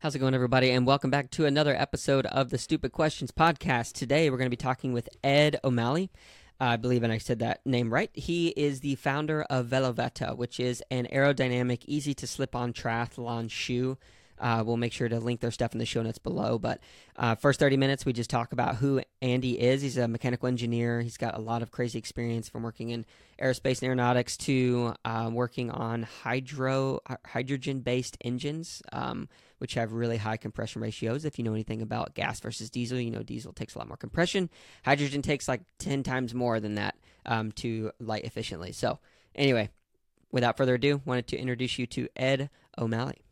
How's it going, everybody? And welcome back to another episode of the Stupid Questions podcast. Today, we're going to be talking with Ed O'Malley. I believe, and I said that name right. He is the founder of Veloveta, which is an aerodynamic, easy to slip on triathlon shoe uh, we'll make sure to link their stuff in the show notes below. But uh, first 30 minutes, we just talk about who Andy is. He's a mechanical engineer. He's got a lot of crazy experience from working in aerospace and aeronautics to uh, working on hydro hydrogen based engines, um, which have really high compression ratios. If you know anything about gas versus diesel, you know diesel takes a lot more compression. Hydrogen takes like 10 times more than that um, to light efficiently. So, anyway, without further ado, wanted to introduce you to Ed O'Malley.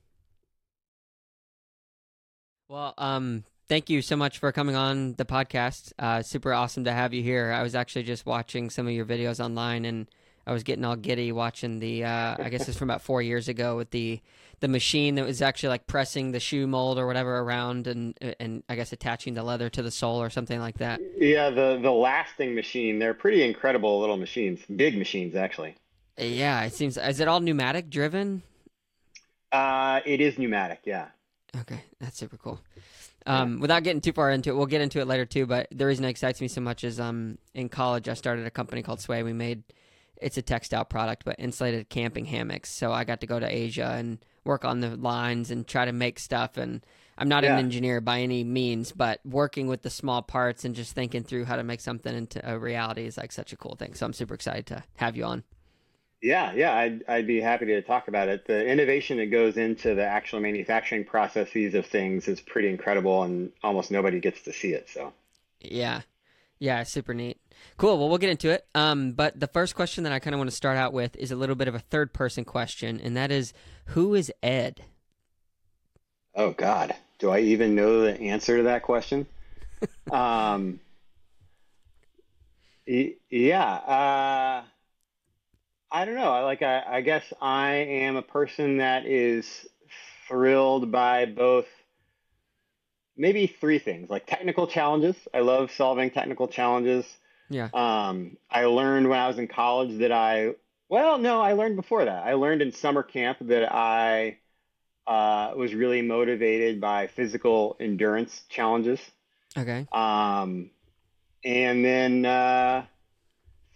Well, um, thank you so much for coming on the podcast. Uh, super awesome to have you here. I was actually just watching some of your videos online, and I was getting all giddy watching the. Uh, I guess it's from about four years ago with the the machine that was actually like pressing the shoe mold or whatever around, and and I guess attaching the leather to the sole or something like that. Yeah, the the lasting machine. They're pretty incredible little machines, big machines actually. Yeah, it seems. Is it all pneumatic driven? Uh, it is pneumatic. Yeah. Okay, that's super cool. Um, without getting too far into it, we'll get into it later too. But the reason it excites me so much is um, in college I started a company called Sway. We made it's a textile product, but insulated camping hammocks. So I got to go to Asia and work on the lines and try to make stuff. And I'm not yeah. an engineer by any means, but working with the small parts and just thinking through how to make something into a reality is like such a cool thing. So I'm super excited to have you on. Yeah, yeah, I'd, I'd be happy to talk about it. The innovation that goes into the actual manufacturing processes of things is pretty incredible, and almost nobody gets to see it. So, yeah, yeah, super neat. Cool. Well, we'll get into it. Um, but the first question that I kind of want to start out with is a little bit of a third person question, and that is, who is Ed? Oh God, do I even know the answer to that question? um, yeah. Uh, I don't know. Like, I, I guess I am a person that is thrilled by both maybe three things like technical challenges. I love solving technical challenges. Yeah. Um, I learned when I was in college that I, well, no, I learned before that. I learned in summer camp that I uh, was really motivated by physical endurance challenges. Okay. Um, and then, uh,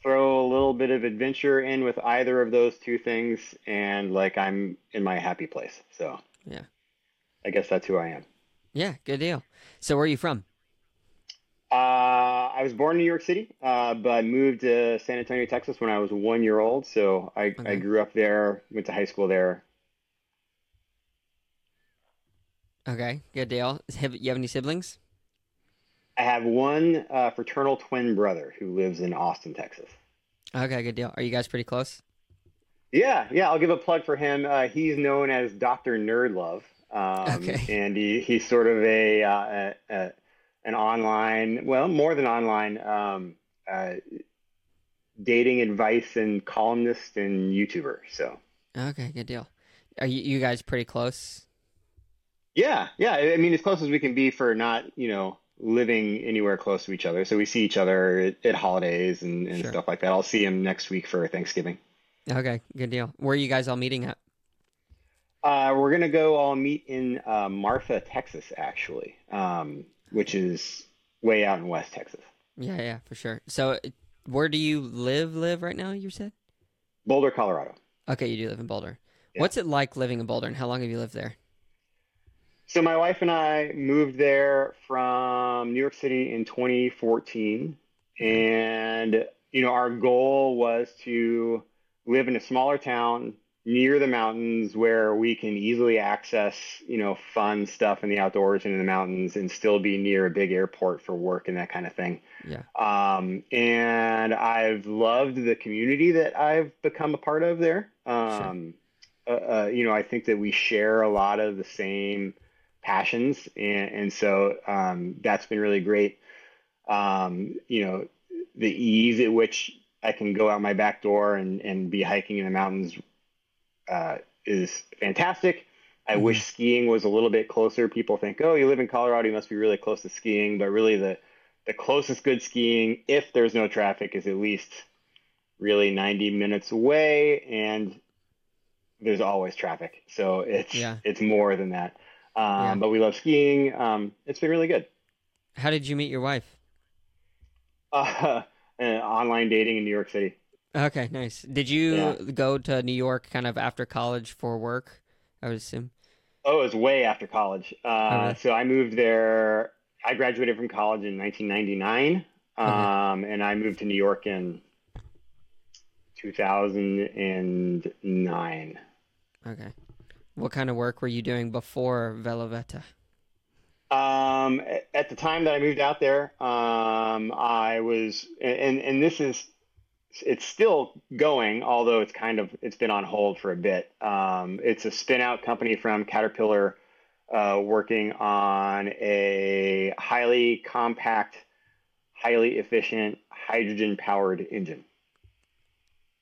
throw a little bit of adventure in with either of those two things and like I'm in my happy place. So yeah, I guess that's who I am. Yeah, good deal. So where are you from? Uh, I was born in New York City, uh, but moved to San Antonio, Texas when I was one year old. So I, okay. I grew up there, went to high school there. Okay, good deal. Have you have any siblings? I have one uh, fraternal twin brother who lives in Austin, Texas. Okay, good deal. Are you guys pretty close? Yeah, yeah. I'll give a plug for him. Uh, he's known as Doctor Nerdlove, um, okay. and he, he's sort of a, uh, a, a, an online, well, more than online, um, uh, dating advice and columnist and YouTuber. So. Okay, good deal. Are you, you guys pretty close? Yeah, yeah. I mean, as close as we can be for not, you know, living anywhere close to each other. So we see each other at, at holidays and, and sure. stuff like that. I'll see him next week for Thanksgiving. Okay, good deal. Where are you guys all meeting at? Uh, we're gonna go all meet in uh, Marfa, Texas, actually, um, which is way out in West Texas. Yeah, yeah, for sure. So, where do you live? Live right now? You said Boulder, Colorado. Okay, you do live in Boulder. Yeah. What's it like living in Boulder, and how long have you lived there? So my wife and I moved there from New York City in 2014, and you know our goal was to live in a smaller town near the mountains where we can easily access you know fun stuff in the outdoors and in the mountains and still be near a big airport for work and that kind of thing. Yeah. Um, and I've loved the community that I've become a part of there. Um, sure. uh, uh, you know, I think that we share a lot of the same passions, and, and so um, that's been really great. Um, you know, the ease at which I can go out my back door and, and be hiking in the mountains uh, is fantastic. I mm-hmm. wish skiing was a little bit closer. People think, oh, you live in Colorado, you must be really close to skiing, but really the the closest good skiing, if there's no traffic, is at least really 90 minutes away, and there's always traffic. So it's yeah. it's more than that. Um, yeah. But we love skiing. Um, it's been really good. How did you meet your wife? Uh, online dating in New York City. Okay, nice. Did you yeah. go to New York kind of after college for work? I would assume. Oh, it was way after college. Uh, oh. So I moved there. I graduated from college in 1999, um, and I moved to New York in 2009. Okay. What kind of work were you doing before Veloveta? Um, at the time that I moved out there, um, I was, and and this is, it's still going, although it's kind of it's been on hold for a bit. Um, it's a spin out company from Caterpillar, uh, working on a highly compact, highly efficient hydrogen powered engine.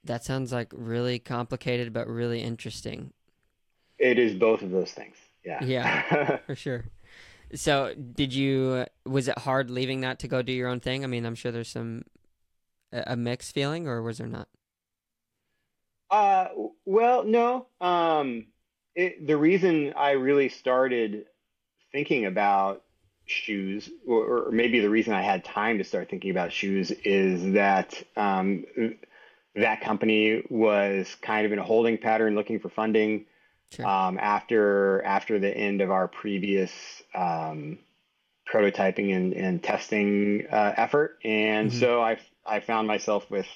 That sounds like really complicated, but really interesting. It is both of those things. Yeah. Yeah, for sure. So, did you? Was it hard leaving that to go do your own thing? I mean, I'm sure there's some a mixed feeling, or was there not? Uh, well, no. Um, it, the reason I really started thinking about shoes, or, or, maybe the reason I had time to start thinking about shoes, is that um, that company was kind of in a holding pattern, looking for funding. Sure. Um, after after the end of our previous um, prototyping and, and testing uh, effort, and mm-hmm. so I I found myself with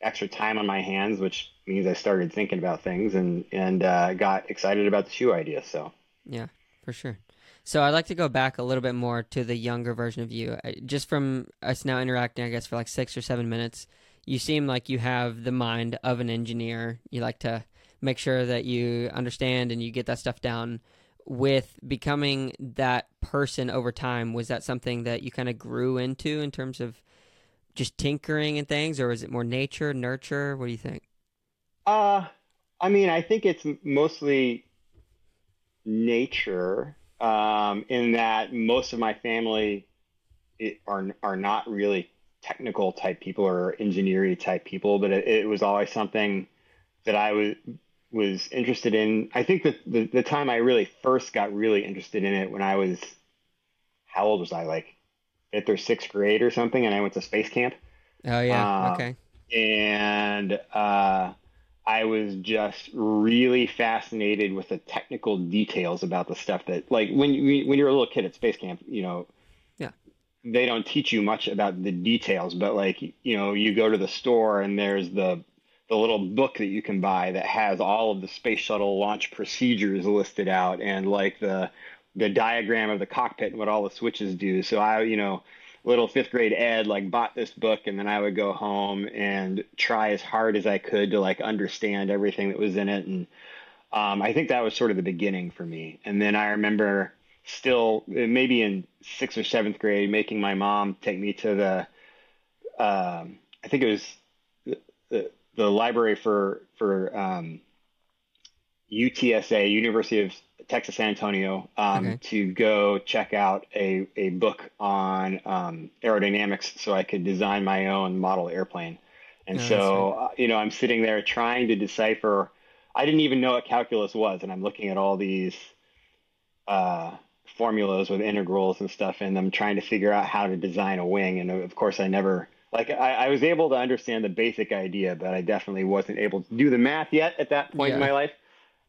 extra time on my hands, which means I started thinking about things and and uh, got excited about the shoe idea. So yeah, for sure. So I'd like to go back a little bit more to the younger version of you, just from us now interacting, I guess, for like six or seven minutes. You seem like you have the mind of an engineer. You like to make sure that you understand and you get that stuff down with becoming that person over time was that something that you kind of grew into in terms of just tinkering and things or is it more nature nurture what do you think uh i mean i think it's mostly nature um, in that most of my family are are not really technical type people or engineering type people but it, it was always something that i was was interested in. I think that the, the time I really first got really interested in it when I was, how old was I? Like fifth or sixth grade or something, and I went to space camp. Oh yeah, uh, okay. And uh, I was just really fascinated with the technical details about the stuff that, like, when you when you're a little kid at space camp, you know, yeah, they don't teach you much about the details, but like, you know, you go to the store and there's the the little book that you can buy that has all of the space shuttle launch procedures listed out and like the the diagram of the cockpit and what all the switches do. So I, you know, little fifth grade ed like bought this book and then I would go home and try as hard as I could to like understand everything that was in it. And um, I think that was sort of the beginning for me. And then I remember still maybe in sixth or seventh grade making my mom take me to the, um, I think it was the, the the library for for um, UTSA, University of Texas San Antonio, um, okay. to go check out a, a book on um, aerodynamics so I could design my own model airplane. And oh, so, uh, you know, I'm sitting there trying to decipher. I didn't even know what calculus was, and I'm looking at all these uh, formulas with integrals and stuff and I'm trying to figure out how to design a wing. And of course, I never like I, I, was able to understand the basic idea, but I definitely wasn't able to do the math yet at that point yeah. in my life.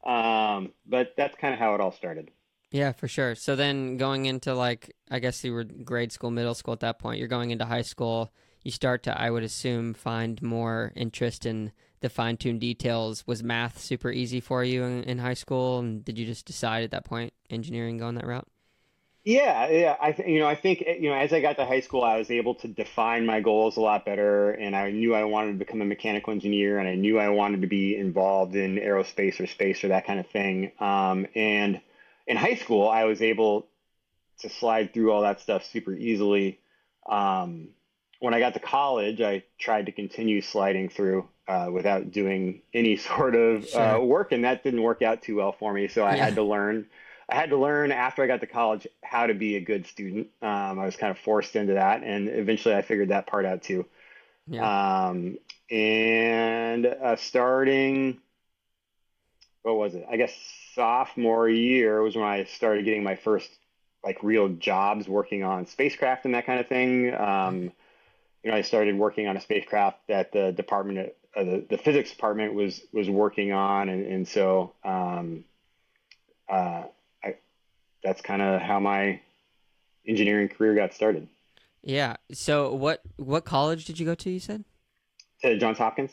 Um, but that's kind of how it all started. Yeah, for sure. So then going into like, I guess you were grade school, middle school at that point, you're going into high school. You start to, I would assume, find more interest in the fine tuned details. Was math super easy for you in, in high school? And did you just decide at that point, engineering going that route? Yeah, yeah. I th- you know I think you know as I got to high school, I was able to define my goals a lot better, and I knew I wanted to become a mechanical engineer, and I knew I wanted to be involved in aerospace or space or that kind of thing. Um, and in high school, I was able to slide through all that stuff super easily. Um, when I got to college, I tried to continue sliding through uh, without doing any sort of uh, sure. uh, work, and that didn't work out too well for me. So I yeah. had to learn I had to learn after I got to college how to be a good student. Um, I was kind of forced into that, and eventually I figured that part out too. Yeah. Um, and uh, starting, what was it? I guess sophomore year was when I started getting my first like real jobs working on spacecraft and that kind of thing. Um, you know, I started working on a spacecraft that the department, uh, the, the physics department was was working on, and and so um, uh, that's kind of how my engineering career got started. Yeah. So what what college did you go to? You said to Johns Hopkins.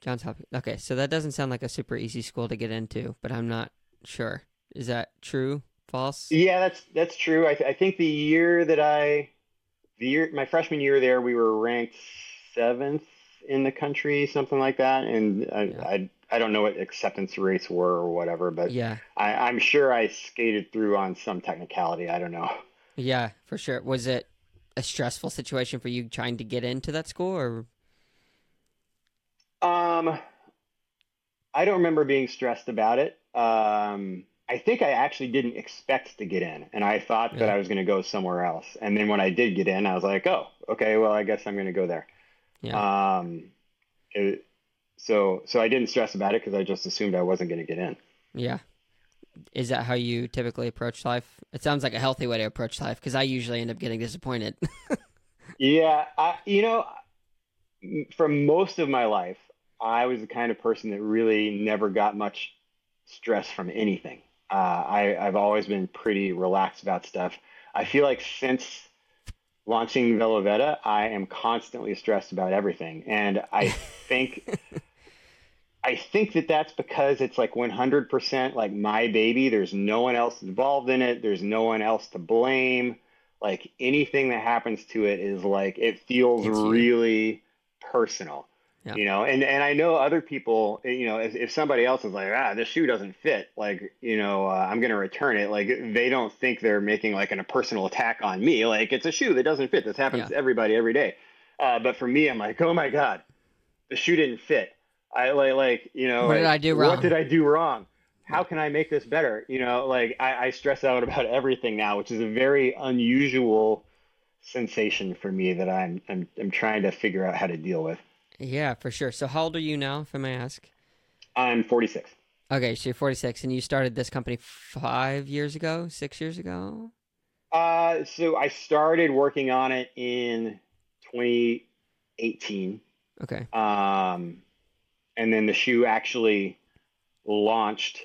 Johns Hopkins. Okay, so that doesn't sound like a super easy school to get into, but I'm not sure. Is that true? False? Yeah, that's that's true. I, th- I think the year that I, the year my freshman year there, we were ranked seventh in the country, something like that. And I, yeah. I, I don't know what acceptance rates were or whatever, but yeah, I, I'm sure I skated through on some technicality. I don't know. Yeah, for sure. Was it a stressful situation for you trying to get into that school, or um, I don't remember being stressed about it. Um, I think I actually didn't expect to get in, and I thought that I was going to go somewhere else. And then when I did get in, I was like, "Oh, okay. Well, I guess I'm going to go there." Yeah. Um, it, so so I didn't stress about it because I just assumed I wasn't going to get in. Yeah. Is that how you typically approach life? It sounds like a healthy way to approach life because I usually end up getting disappointed. yeah, I, you know, for most of my life, I was the kind of person that really never got much stress from anything. Uh, I, I've always been pretty relaxed about stuff. I feel like since launching Veloveta, I am constantly stressed about everything, and I think I think that that's because it's like 100% like my baby. There's no one else involved in it. There's no one else to blame. Like anything that happens to it is like it feels really personal. Yeah. You know, and, and I know other people, you know, if, if somebody else is like, ah, this shoe doesn't fit, like, you know, uh, I'm going to return it. Like, they don't think they're making like an, a personal attack on me. Like, it's a shoe that doesn't fit. This happens yeah. to everybody every day. Uh, but for me, I'm like, oh my God, the shoe didn't fit. I like, like, you know, what did I do wrong? What did I do wrong? How can I make this better? You know, like I, I stress out about everything now, which is a very unusual sensation for me that I'm, I'm, I'm trying to figure out how to deal with. Yeah, for sure. So how old are you now, if I may ask? I'm 46. Okay, so you're 46, and you started this company five years ago, six years ago? Uh, so I started working on it in 2018. Okay. Um, and then the shoe actually launched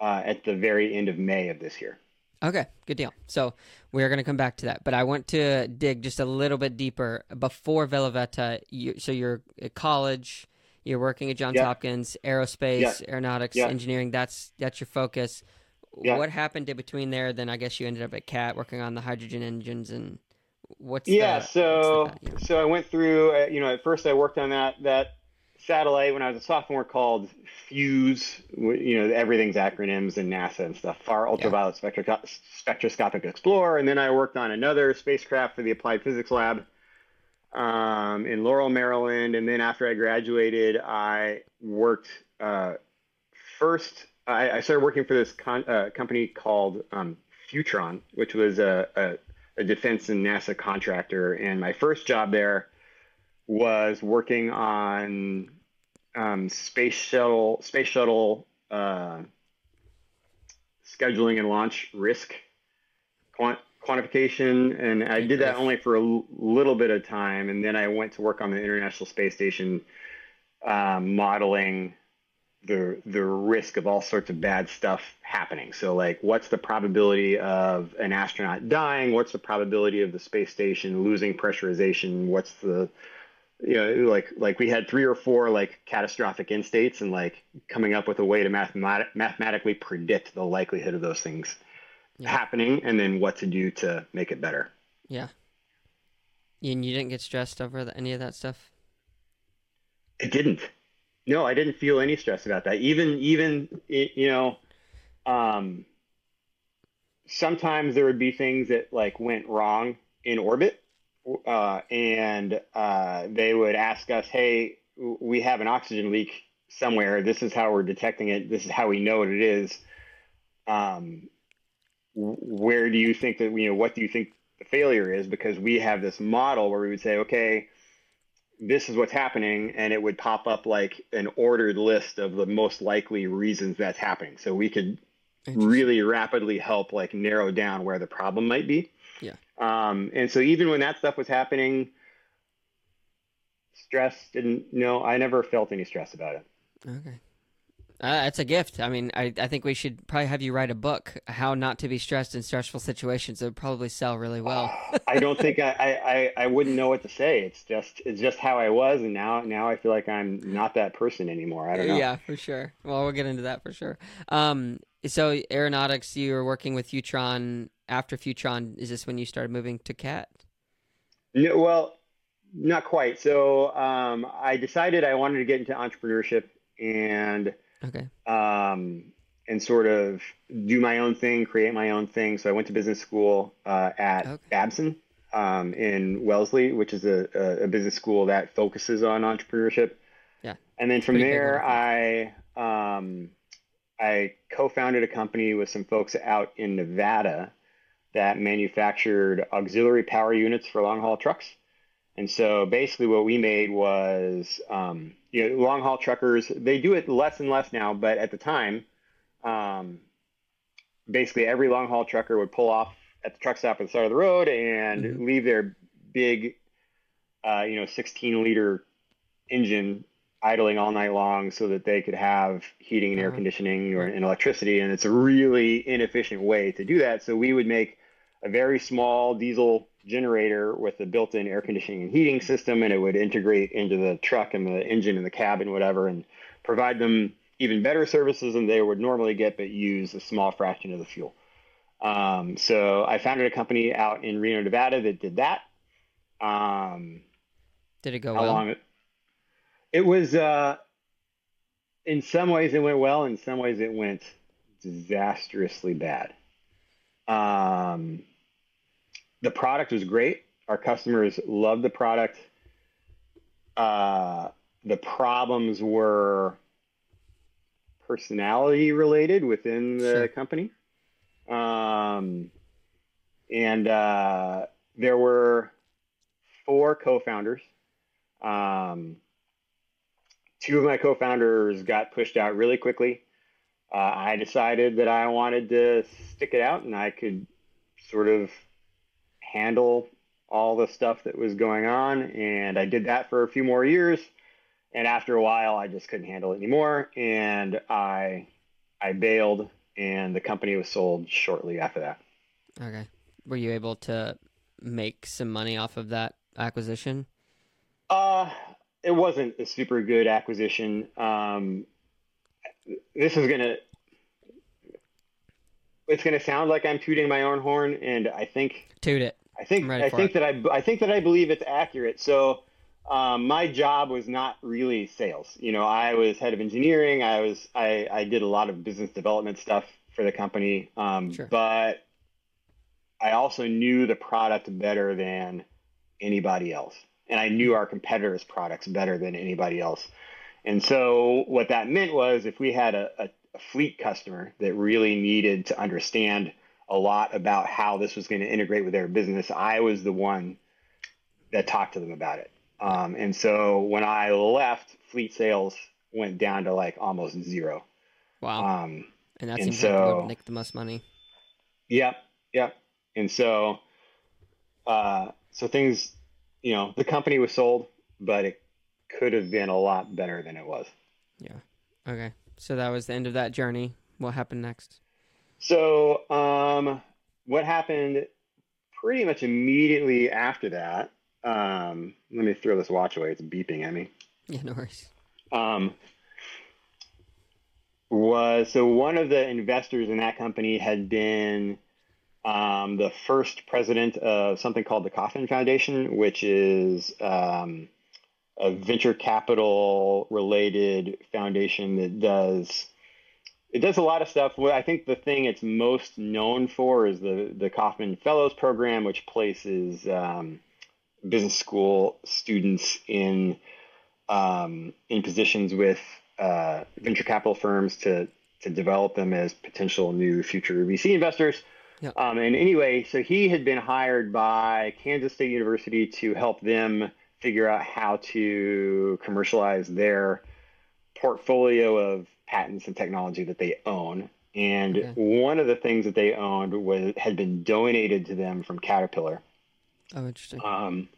uh, at the very end of May of this year. Okay, good deal. So we're going to come back to that, but I want to dig just a little bit deeper before Veloveta. You, so you're at college, you're working at Johns Hopkins, aerospace, aeronautics, engineering. That's that's your focus. What happened in between there? Then I guess you ended up at CAT working on the hydrogen engines and what's yeah. The, so what's the, so I went through. Uh, you know, at first I worked on that that satellite when I was a sophomore called FUSE. You know, everything's acronyms and NASA and stuff. Far Ultraviolet yeah. Spectroscopic Explorer. And then I worked on another spacecraft for the Applied Physics Lab um, in Laurel, Maryland. And then after I graduated, I worked uh, first. I, I, started working for this con- uh, company called um, Futron, which was a, a, a defense and NASA contractor. And my first job there was working on um, space shuttle space shuttle uh, scheduling and launch risk quant- quantification, and I did that only for a l- little bit of time, and then I went to work on the International Space Station, um, modeling the the risk of all sorts of bad stuff happening. So like what's the probability of an astronaut dying? What's the probability of the space station losing pressurization? What's the you know, like like we had three or four like catastrophic end states, and like coming up with a way to mathemat- mathematically predict the likelihood of those things yeah. happening, and then what to do to make it better. Yeah. And you didn't get stressed over the, any of that stuff. It didn't. No, I didn't feel any stress about that. Even even you know, um, sometimes there would be things that like went wrong in orbit uh, and uh, they would ask us, "Hey, we have an oxygen leak somewhere. This is how we're detecting it. This is how we know what it is. Um, where do you think that you know? What do you think the failure is? Because we have this model where we would say, okay." This is what's happening, and it would pop up like an ordered list of the most likely reasons that's happening. So we could really rapidly help like narrow down where the problem might be. Um, and so even when that stuff was happening, stress didn't. No, I never felt any stress about it. Okay. Uh, it's a gift. I mean, I, I think we should probably have you write a book, How Not to Be Stressed in Stressful Situations. It would probably sell really well. I don't think I, I, I wouldn't know what to say. It's just it's just how I was, and now now I feel like I'm not that person anymore. I don't know. Yeah, for sure. Well, we'll get into that for sure. Um, so aeronautics, you were working with Futron after Futron. Is this when you started moving to CAT? No, well, not quite. So um, I decided I wanted to get into entrepreneurship and Okay. um, and sort of do my own thing, create my own thing. So I went to business school uh, at Okay. Babson um, in Wellesley, which is a, a, a business school that focuses on entrepreneurship. Yeah. And then from Pretty there, I um, I co-founded a company with some folks out in Nevada that manufactured auxiliary power units for long haul trucks. And so basically, what we made was, um, you know, long haul truckers. They do it less and less now, but at the time, um, basically every long haul trucker would pull off at the truck stop at the side of the road and Mhm. leave their big, uh, you know, 16 liter engine idling all night long so that they could have heating and air Uh-huh. conditioning or and electricity. And it's a really inefficient way to do that. So we would make a very small diesel generator with a built-in air conditioning and heating system, and it would integrate into the truck and the engine and the cabin, whatever, and provide them even better services than they would normally get, but use a small fraction of the fuel. Um, so I founded a company out in Reno, Nevada that did that. Um, Did it go well? long it, was uh, in some ways it went well in some ways it went disastrously bad. Um, the product was great. Our customers loved the product. Uh, the problems were personality related within the Sure. company. Um, and uh, there were four co-founders. Um, two of my co-founders got pushed out really quickly. Uh, I decided that I wanted to stick it out, and I could sort of handle all the stuff that was going on, and I did that for a few more years. And after a while, I just couldn't handle it anymore, and I I bailed, and the company was sold shortly after that. Okay. Were you able to make some money off of that acquisition? Uh, it wasn't a super good acquisition. Um, this is gonna, it's gonna sound like I'm tooting my own horn, and I think, Toot it. I think, I think that I, I think that I believe it's accurate. So, um, my job was not really sales. You know, I was head of engineering. I was, I, I did a lot of business development stuff for the company. Um, Sure. but I also knew the product better than anybody else. And I knew our competitors' products better than anybody else. And so what that meant was if we had a, a, a fleet customer that really needed to understand a lot about how this was going to integrate with their business, I was the one that talked to them about it. Um, and so when I left, fleet sales went down to like almost zero. Wow. Um, and that and so- make the most money. Yep, yep. And so, uh, so things, you know, the company was sold, but it could have been a lot better than it was. Yeah. Okay. So that was the end of that journey. What happened next? So, um, what happened pretty much immediately after that? Um, let me throw this watch away. It's beeping at me. Yeah, no worries. um, was so one of the investors in that company had been um, the first president of something called the Kauffman Foundation, which is um, a venture capital related foundation that does it does a lot of stuff. What I think the thing it's most known for is the the Kauffman Fellows Program, which places um, business school students in um, in positions with uh, venture capital firms to to develop them as potential new future VC investors. Yep. Um, and anyway, so he had been hired by Kansas State University to help them figure out how to commercialize their portfolio of patents and technology that they own. And okay. one of the things that they owned was had been donated to them from Caterpillar. Oh, interesting. Um,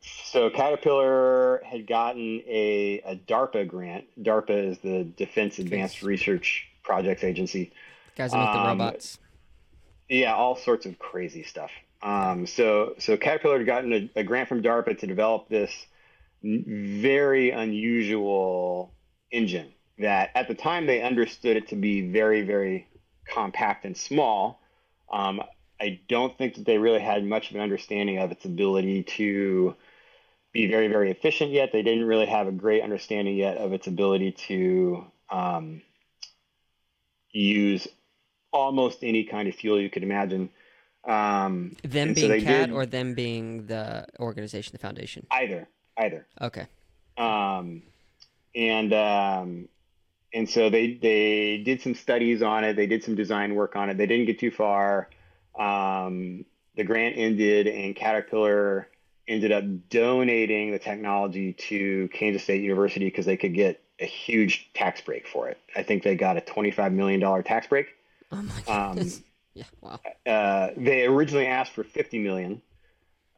so Caterpillar had gotten a, a DARPA grant. DARPA is the Defense Advanced Research Projects Agency. Guys make um, the robots. Yeah, all sorts of crazy stuff. Um, so so Caterpillar had gotten a, a, grant from DARPA to develop this very unusual engine that at the time they understood it to be very very compact and small. Um, I don't think that they really had much of an understanding of its ability to be very, very efficient yet. They didn't really have a great understanding yet of its ability to um, use almost any kind of fuel you could imagine. Um, them being so CAT did, or them being the organization, the foundation? Either, either. Okay. Um, and um, and so they they did some studies on it. They did some design work on it. They didn't get too far. Um, the grant ended, and Caterpillar ended up donating the technology to Kansas State University because they could get a huge tax break for it. I think they got a $25 million tax break. Oh my um, goodness. Um, yeah, wow. Uh, they originally asked for 50 million.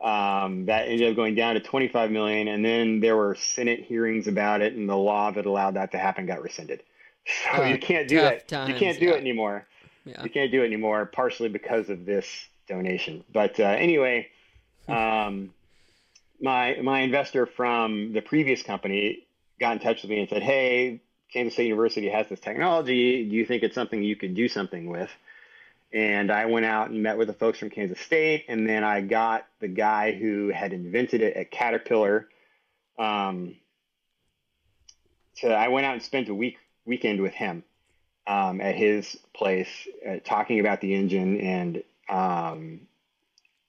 Um, that ended up going down to 25 million, and then there were Senate hearings about it, and the law that allowed that to happen got rescinded. So uh, you can't do that. Times, you can't do yeah. it anymore. Yeah. You can't do it anymore, partially because of this donation. But uh, anyway, hmm. um, my my investor from the previous company got in touch with me and said, "Hey, Kansas State University has this technology. Do you think it's something you could do something with?" And I went out and met with the folks from Kansas State, and then I got the guy who had invented it at Caterpillar. Um, so I went out and spent a week weekend with him um, at his place, uh, talking about the engine. And um,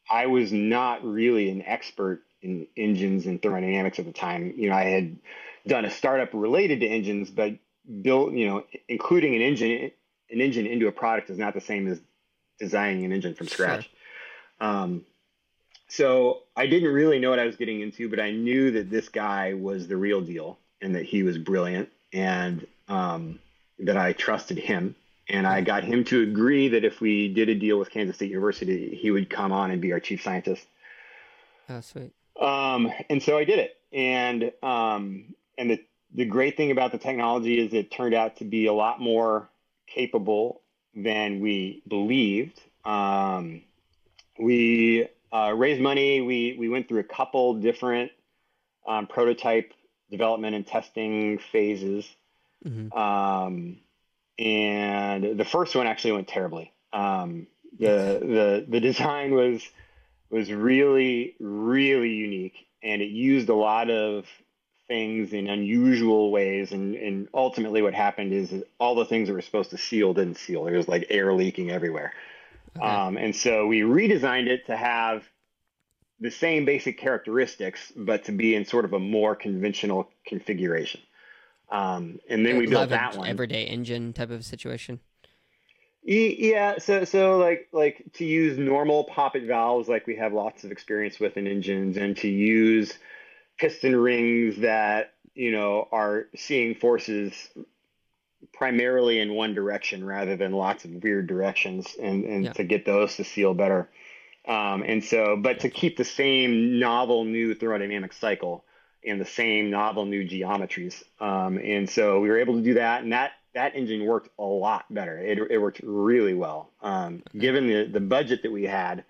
I was not really an expert in engines and thermodynamics at the time. You know, I had done a startup related to engines, but built, you know, including an engine, an engine into a product is not the same as designing an engine from scratch. Sure. Um, so I didn't really know what I was getting into, but I knew that this guy was the real deal and that he was brilliant and um, that I trusted him. And I got him to agree that if we did a deal with Kansas State University, he would come on and be our chief scientist. Oh, sweet. Um, and so I did it. And um, and the the great thing about the technology is it turned out to be a lot more capable than we believed. Um, we uh, raised money. We we went through a couple different um, prototype development and testing phases. Mm-hmm. Um, and the first one actually went terribly. Um, the the the design was was really, really unique. And it used a lot of things in unusual ways. And, and ultimately, what happened is all the things that were supposed to seal didn't seal. There was like air leaking everywhere. Okay. Um, and so we redesigned it to have the same basic characteristics, but to be in sort of a more conventional configuration. Um, and then we built that one. Everyday engine type of situation. Yeah, so so like like to use normal poppet valves like we have lots of experience with in engines and to use piston rings that, you know, are seeing forces primarily in one direction rather than lots of weird directions and, and yeah. to get those to seal better. Um, and so, but to keep the same novel new thermodynamic cycle and the same novel new geometries. Um, and so we were able to do that. And that that engine worked a lot better. It, it worked really well. Um, given the, the budget that we had,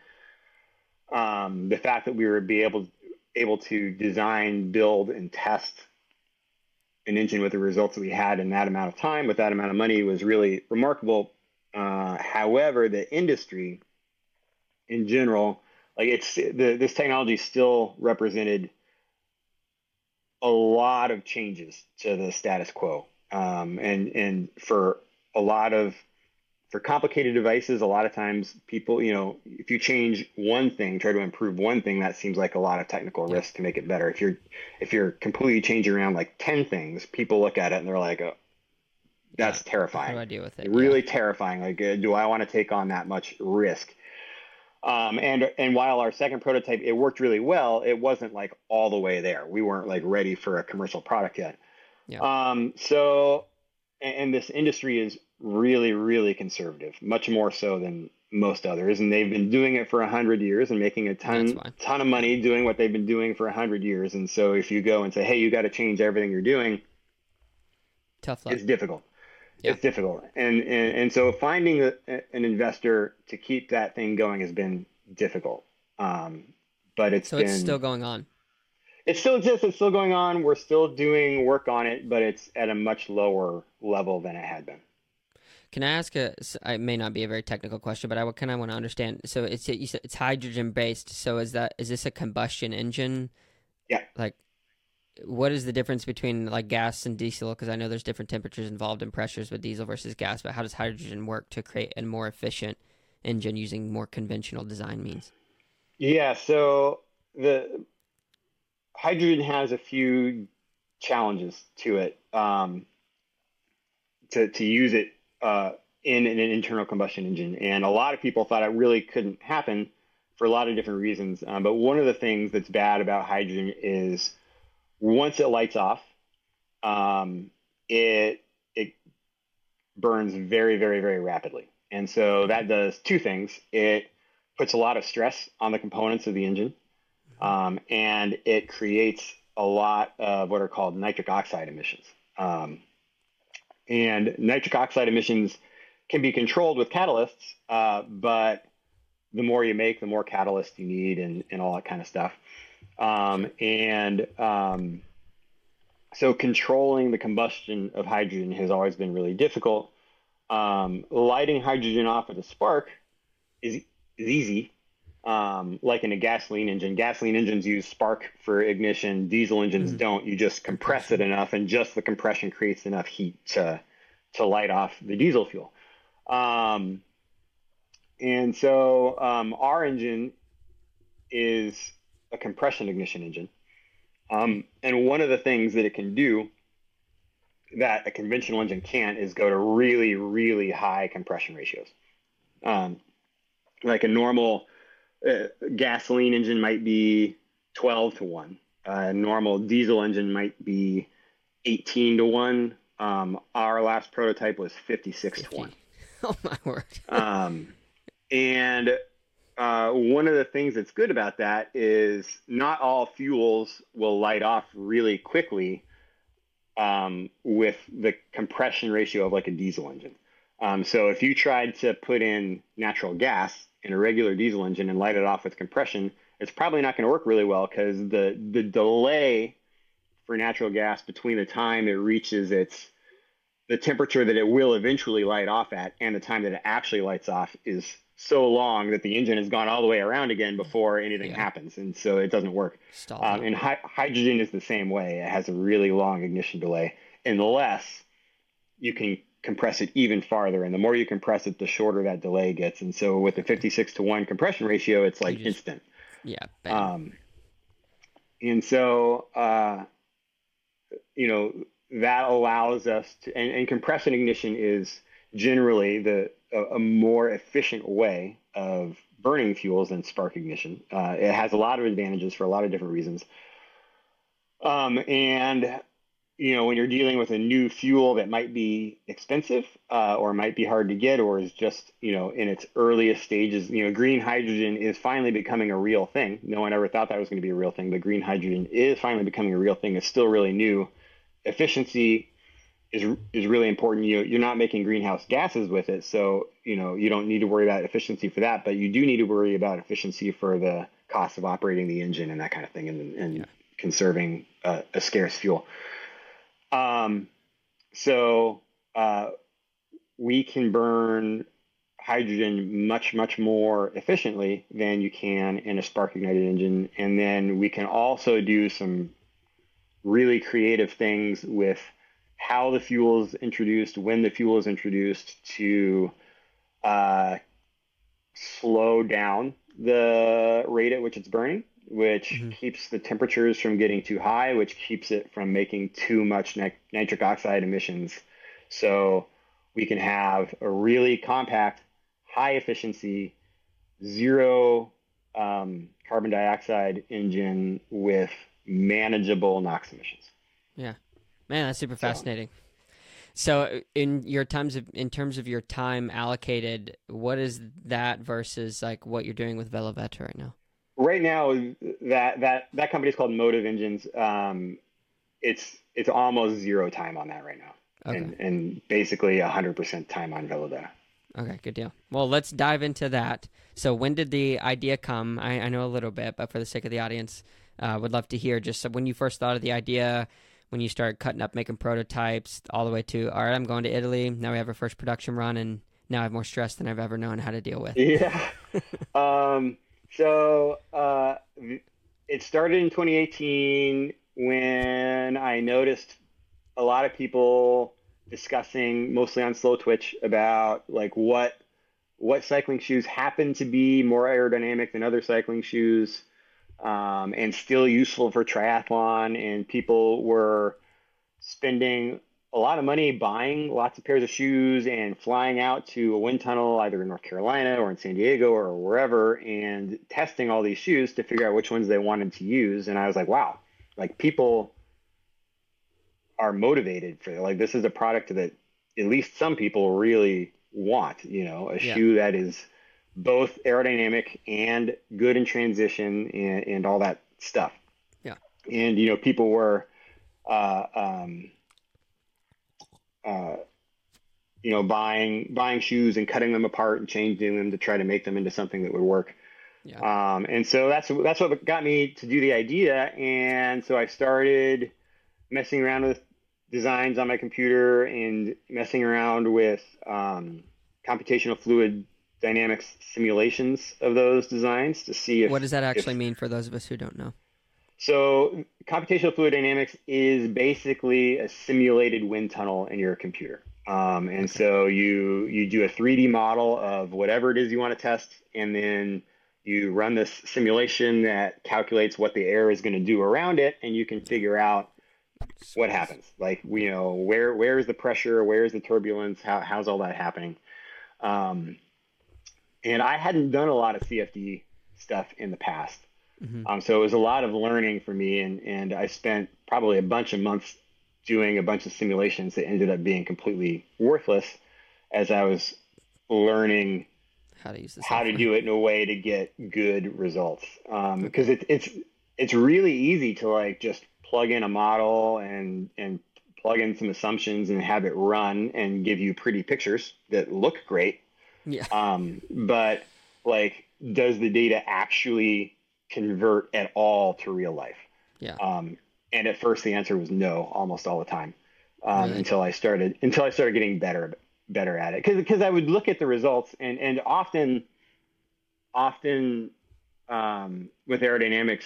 um, the fact that we were be able able to design, build, and test an engine with the results that we had in that amount of time with that amount of money was really remarkable. Uh, however, the industry in general, like it's the, this technology still represented a lot of changes to the status quo. Um, and and for a lot of for complicated devices, a lot of times people, you know, if you change one thing, try to improve one thing, that seems like a lot of technical risk to make it better. If you're if you're completely changing around like ten things, people look at it and they're like, oh, that's terrifying. How do I deal with it? Really yeah. terrifying. Like, uh, do I want to take on that much risk? Um, and and while our second prototype it worked really well, it wasn't like all the way there. We weren't like ready for a commercial product yet. Yeah. Um, so, and, and this industry is really, really conservative, much more so than most others. And they've been doing it for a hundred years and making a ton, ton of money doing what they've been doing for a hundred years. And so if you go and say, Hey, you got to change everything you're doing, tough luck. It's difficult. Yeah. It's difficult. And, and, and so finding a, an investor to keep that thing going has been difficult. Um, but it's so been, it's still going on. It still exists. It's still going on. We're still doing work on it, but it's at a much lower level than it had been. Can I ask a? It may not be a very technical question, but I kind of want to understand. So it's it's hydrogen based. So is that is this a combustion engine? Yeah. Like, what is the difference between like gas and diesel? Because I know there's different temperatures involved and pressures with diesel versus gas. But how does hydrogen work to create a more efficient engine using more conventional design means? Yeah. So the hydrogen has a few challenges to it. Um, to to use it uh, in, in, an internal combustion engine, and a lot of people thought it really couldn't happen for a lot of different reasons. Um, but one of the things that's bad about hydrogen is once it lights off, um, it it burns very very very rapidly, and so that does two things. It puts a lot of stress on the components of the engine, um, and it creates a lot of what are called nitric oxide emissions. Um, and nitric oxide emissions can be controlled with catalysts, uh, but the more you make, the more catalyst you need, and, and all that kind of stuff. Um, and um, so controlling the combustion of hydrogen has always been really difficult. Um, lighting hydrogen off with a spark is, is easy, um, like in a gasoline engine. Gasoline engines use spark for ignition. Diesel engines mm-hmm. don't. You just compress it enough, and just the compression creates enough heat to to light off the diesel fuel. Um, and so um, our engine is a compression ignition engine. Um, and one of the things that it can do that a conventional engine can't is go to really, really high compression ratios. Um, like a normal uh, gasoline engine might be 12 to 1. A normal diesel engine might be 18 to 1. Um, our last prototype was 56 50. to 1. Oh, my word. um, and uh, one of the things that's good about that is not all fuels will light off really quickly um, with the compression ratio of like a diesel engine. Um, so if you tried to put in natural gas in a regular diesel engine and light it off with compression, it's probably not going to work really well because the the delay for natural gas between the time it reaches its the temperature that it will eventually light off at and the time that it actually lights off is so long that the engine has gone all the way around again before anything yeah. happens, and so it doesn't work. Um, and hi- hydrogen is the same way; it has a really long ignition delay, unless you can compress it even farther. And the more you compress it, the shorter that delay gets. And so with the 56 to 1 compression ratio, it's like just, instant. Yeah. Um, and so, uh, you know, that allows us to, and, and compression ignition is generally the a, a, more efficient way of burning fuels than spark ignition. Uh, it has a lot of advantages for a lot of different reasons. Um, and you know, when you're dealing with a new fuel that might be expensive uh, or might be hard to get or is just, you know, in its earliest stages, you know, green hydrogen is finally becoming a real thing. No one ever thought that was going to be a real thing, but green hydrogen is finally becoming a real thing. It's still really new. Efficiency is is really important. You you're not making greenhouse gases with it, so you know you don't need to worry about efficiency for that. But you do need to worry about efficiency for the cost of operating the engine and that kind of thing, and, and yeah. conserving uh, a scarce fuel. Um, so uh, we can burn hydrogen much, much more efficiently than you can in a spark ignited engine. And then we can also do some really creative things with how the fuel is introduced, when the fuel is introduced to uh, slow down the rate at which it's burning which mm-hmm. keeps the temperatures from getting too high, which keeps it from making too much nitric oxide emissions. So we can have a really compact, high efficiency, zero um, carbon dioxide engine with manageable NOx emissions. Yeah, man, that's super fascinating. So in your times of in terms of your time allocated, what is that versus like what you're doing with Veloveta right now? Right now, that that that company is called Motive Engines. Um, it's it's almost zero time on that right now, okay. and and basically hundred percent time on Veloveta. Okay, good deal. Well, let's dive into that. So, when did the idea come? I, I know a little bit, but for the sake of the audience, uh, would love to hear just when you first thought of the idea, when you started cutting up, making prototypes, all the way to all right, I'm going to Italy. Now we have our first production run, and now I have more stress than I've ever known how to deal with. Yeah. um, so uh, it started in 2018 when I noticed a lot of people discussing mostly on Slowtwitch about like what what cycling shoes happen to be more aerodynamic than other cycling shoes um, and still useful for triathlon. And people were spending a lot of money buying lots of pairs of shoes and flying out to a wind tunnel either in North Carolina or in San Diego or wherever and testing all these shoes to figure out which ones they wanted to use. And I was like, wow, like people are motivated for like this is a product that at least some people really want you know a yeah. shoe that is both aerodynamic and good in transition and, and all that stuff yeah and you know people were uh, um, uh, you know buying buying shoes and cutting them apart and changing them to try to make them into something that would work yeah. Um, and so that's that's what got me to do the idea and so i started messing around with designs on my computer and messing around with um, computational fluid dynamics simulations of those designs to see if. What does that actually if, mean for those of us who don't know? So, computational fluid dynamics is basically a simulated wind tunnel in your computer. Um, and so you you do a 3D model of whatever it is you want to test, and then you run this simulation that calculates what the air is going to do around it, and you can figure out what happens. Like you know where where is the pressure? Where is the turbulence? How, how's all that happening? Um, and i hadn't done a lot of cfd stuff in the past mm-hmm. um, so it was a lot of learning for me and and i spent probably a bunch of months doing a bunch of simulations that ended up being completely worthless as i was learning how to use this how to do it in a way to get good results um, because it, it's it's really easy to like just plug in a model and and plug in some assumptions and have it run and give you pretty pictures that look great. Yeah. Um, but like, does the data actually convert at all to real life? Yeah. Um, and at first the answer was no, almost all the time, um, really? until I started until I started getting better better at it. Because because I would look at the results and and often often um, with aerodynamics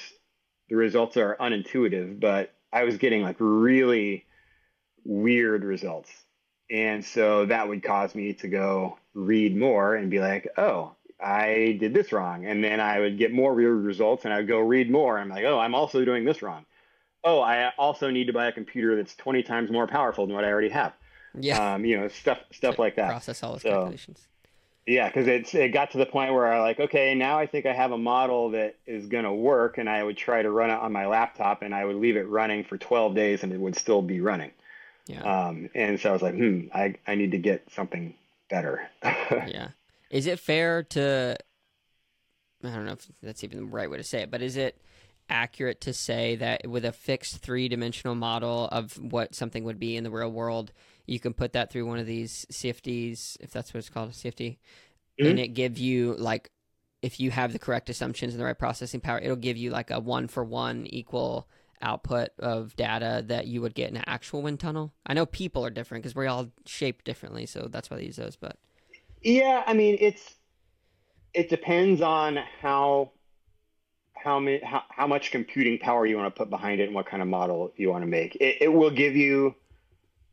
the results are unintuitive, but I was getting like really weird results. And so that would cause me to go read more and be like, oh, I did this wrong. And then I would get more weird results and I would go read more. I'm like, oh, I'm also doing this wrong. Oh, I also need to buy a computer that's 20 times more powerful than what I already have. Yeah. Um, you know, stuff stuff like that. Process all those so, calculations. Yeah, because it's it got to the point where I like, okay, now I think I have a model that is going to work, and I would try to run it on my laptop, and I would leave it running for 12 days, and it would still be running. Yeah. Um, and so I was like, hmm, I I need to get something better. yeah. Is it fair to? I don't know if that's even the right way to say it, but is it accurate to say that with a fixed three dimensional model of what something would be in the real world? you can put that through one of these CFDs, if that's what it's called, a CFD, mm-hmm. and it give you like if you have the correct assumptions and the right processing power, it'll give you like a one for one equal output of data that you would get in an actual wind tunnel. I know people are different because we're all shaped differently, so that's why they use those. But yeah, I mean it's it depends on how how, many, how, how much computing power you want to put behind it and what kind of model you want to make. It, it will give you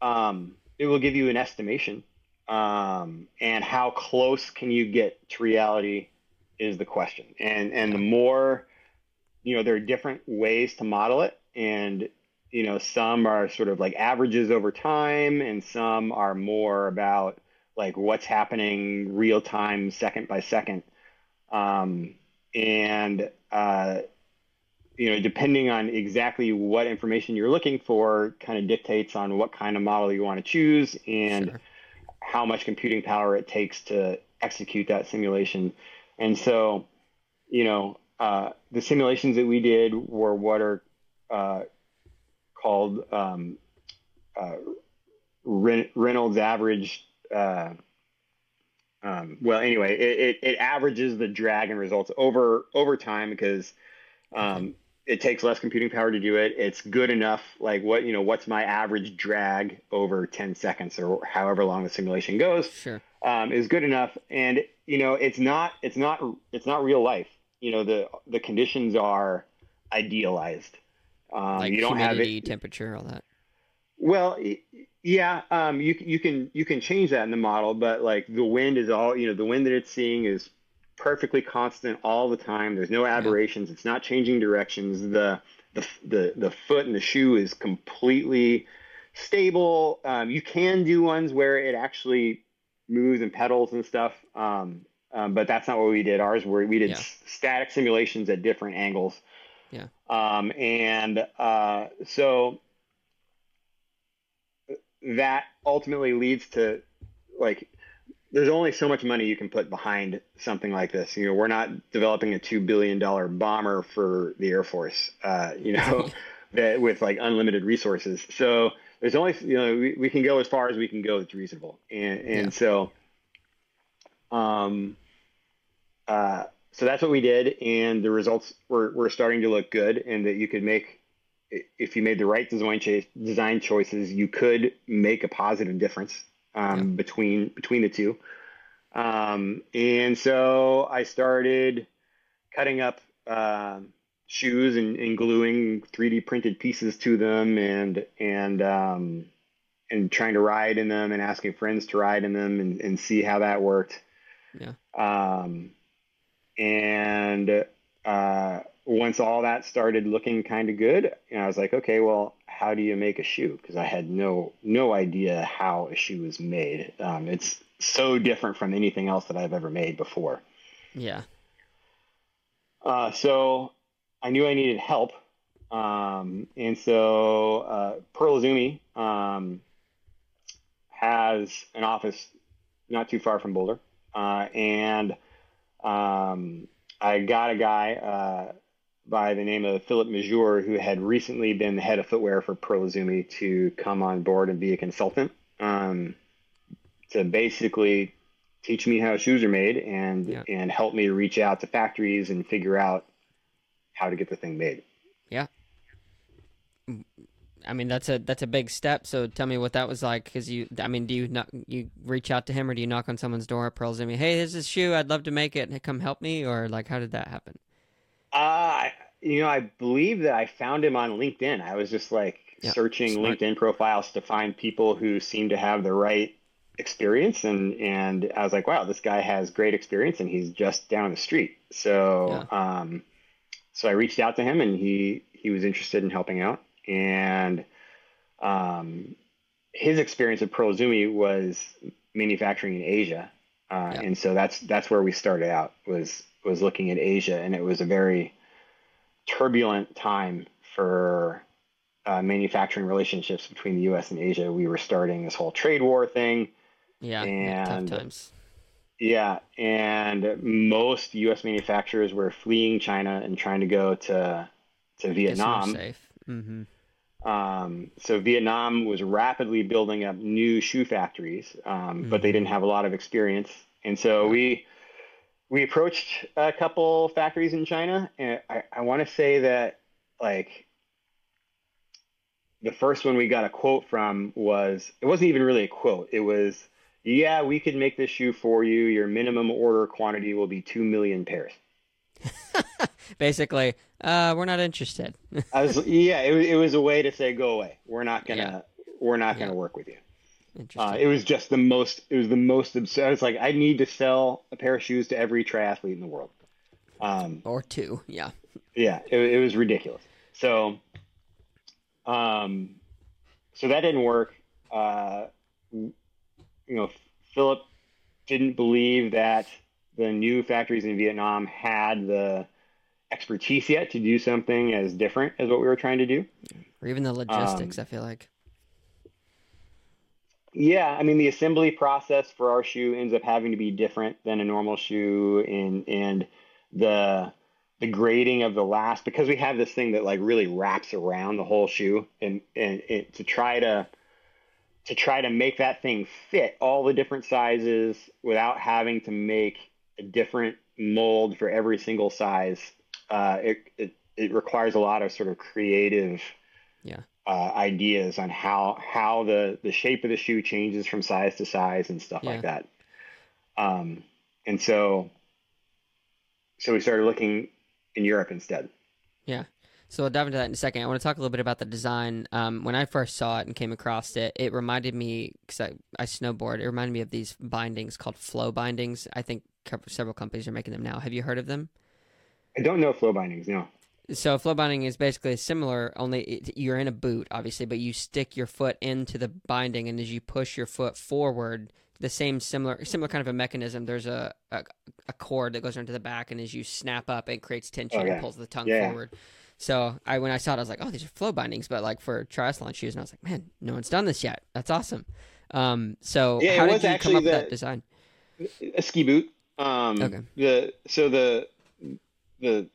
um, it will give you an estimation. Um, and how close can you get to reality is the question. And and the more, you know, there are different ways to model it, and you know, some are sort of like averages over time, and some are more about like what's happening real time, second by second. Um, and uh, you know, depending on exactly what information you're looking for, kind of dictates on what kind of model you want to choose and sure. how much computing power it takes to execute that simulation. And so, you know, uh, the simulations that we did were what are uh, called um, uh, Reynolds average. Uh, um, well, anyway, it, it, it, averages the drag and results over over time because um, it takes less computing power to do it. It's good enough. Like what you know, what's my average drag over 10 seconds or however long the simulation goes? Sure. Um, is good enough, and you know, it's not it's not it's not real life. You know, the the conditions are idealized. Um, like you don't humidity, have it, temperature, all that. Well, yeah, um, you you can you can change that in the model, but like the wind is all you know, the wind that it's seeing is perfectly constant all the time. There's no aberrations. Yeah. It's not changing directions. The, the the the foot and the shoe is completely stable. Um, you can do ones where it actually moves and pedals and stuff, um, um, but that's not what we did. Ours where we did yeah. static simulations at different angles. Yeah. Um, and uh, so that ultimately leads to like there's only so much money you can put behind something like this. You know, we're not developing a two billion dollar bomber for the Air Force. Uh, you know, that with like unlimited resources. So there's only you know we, we can go as far as we can go. It's reasonable, and and yeah. so, um, uh, so that's what we did, and the results were were starting to look good, and that you could make. If you made the right design design choices, you could make a positive difference um, yeah. between between the two. Um, and so I started cutting up uh, shoes and, and, gluing 3D printed pieces to them, and and um, and trying to ride in them, and asking friends to ride in them, and, and see how that worked. Yeah. Um, and uh, once all that started looking kind of good, I was like, okay, well, how do you make a shoe? Because I had no no idea how a shoe is made. Um, it's so different from anything else that I've ever made before. Yeah. Uh, so I knew I needed help, um, and so uh, Pearl Izumi um, has an office not too far from Boulder, uh, and um, I got a guy uh, by the name of Philip Major, who had recently been the head of footwear for Pearl Izumi, to come on board and be a consultant um, to basically teach me how shoes are made and yeah. and help me reach out to factories and figure out how to get the thing made. Yeah. I mean that's a that's a big step. So tell me what that was like, because you, I mean, do you not you reach out to him or do you knock on someone's door at Pearl Izumi? Hey, this shoe. I'd love to make it. Come help me, or like how did that happen? Uh, you know, I believe that I found him on LinkedIn. I was just like yeah, searching smart. LinkedIn profiles to find people who seem to have the right experience and and I was like, wow, this guy has great experience and he's just down the street. So yeah. um so I reached out to him and he he was interested in helping out and um his experience at Pearl Izumi was manufacturing in Asia. Uh, yeah. and so that's that's where we started out was was looking at Asia, and it was a very turbulent time for uh, manufacturing relationships between the U.S. and Asia. We were starting this whole trade war thing. Yeah, and tough times. Yeah, and most U.S. manufacturers were fleeing China and trying to go to to Vietnam. Safe. Mm-hmm. Um, so Vietnam was rapidly building up new shoe factories, um, mm-hmm. but they mm-hmm. didn't have a lot of experience, and so we we approached a couple factories in China, and I, I want to say that like the first one we got a quote from was it wasn't even really a quote. It was, yeah, we could make this shoe for you. Your minimum order quantity will be two million pairs. Basically, uh, we're not interested. I was, yeah, it, it was a way to say, go away. We're not gonna, yeah. we're not gonna yeah. work with you. Uh, it was just the most. It was the most absurd. It's like I need to sell a pair of shoes to every triathlete in the world. Um, or two, yeah. Yeah, it, it was ridiculous. So, um, so that didn't work. Uh, you know, Philip didn't believe that the new factories in Vietnam had the expertise yet to do something as different as what we were trying to do. Or even the logistics, um, I feel like. Yeah, I mean the assembly process for our shoe ends up having to be different than a normal shoe, and and the the grading of the last because we have this thing that like really wraps around the whole shoe, and and it, to try to to try to make that thing fit all the different sizes without having to make a different mold for every single size. Uh, it, it it requires a lot of sort of creative yeah uh, ideas on how how the the shape of the shoe changes from size to size and stuff yeah. like that. Um, and so so we started looking in Europe instead. Yeah. So we'll dive into that in a second. I want to talk a little bit about the design. Um, when I first saw it and came across it, it reminded me because I, I snowboard. It reminded me of these bindings called flow bindings. I think several companies are making them now. Have you heard of them? I don't know flow bindings. No. So flow binding is basically similar, only it, you're in a boot, obviously, but you stick your foot into the binding, and as you push your foot forward, the same similar similar kind of a mechanism. There's a a, a cord that goes into the back, and as you snap up, it creates tension okay. and pulls the tongue yeah. forward. So I when I saw it, I was like, oh, these are flow bindings, but like for triathlon shoes, and I was like, man, no one's done this yet. That's awesome. Um, so yeah, how did you come up the, with that design? A ski boot. Um, okay. The so the the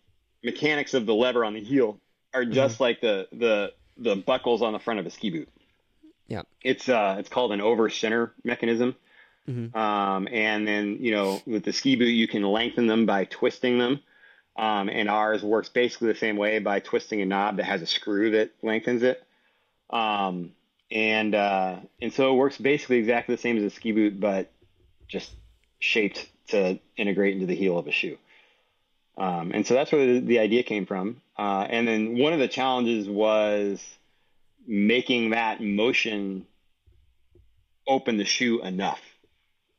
mechanics of the lever on the heel are mm-hmm. just mm-hmm. like the the the buckles on the front of a ski boot. Yeah. It's uh it's called an over center mechanism. Mm-hmm. Um, and then you know with the ski boot you can lengthen them by twisting them. Um, and ours works basically the same way by twisting a knob that has a screw that lengthens it. Um, and uh, and so it works basically exactly the same as a ski boot, but just shaped to integrate into the heel of a shoe. Um, and so that's where the, the idea came from. Uh, and then one of the challenges was making that motion open the shoe enough.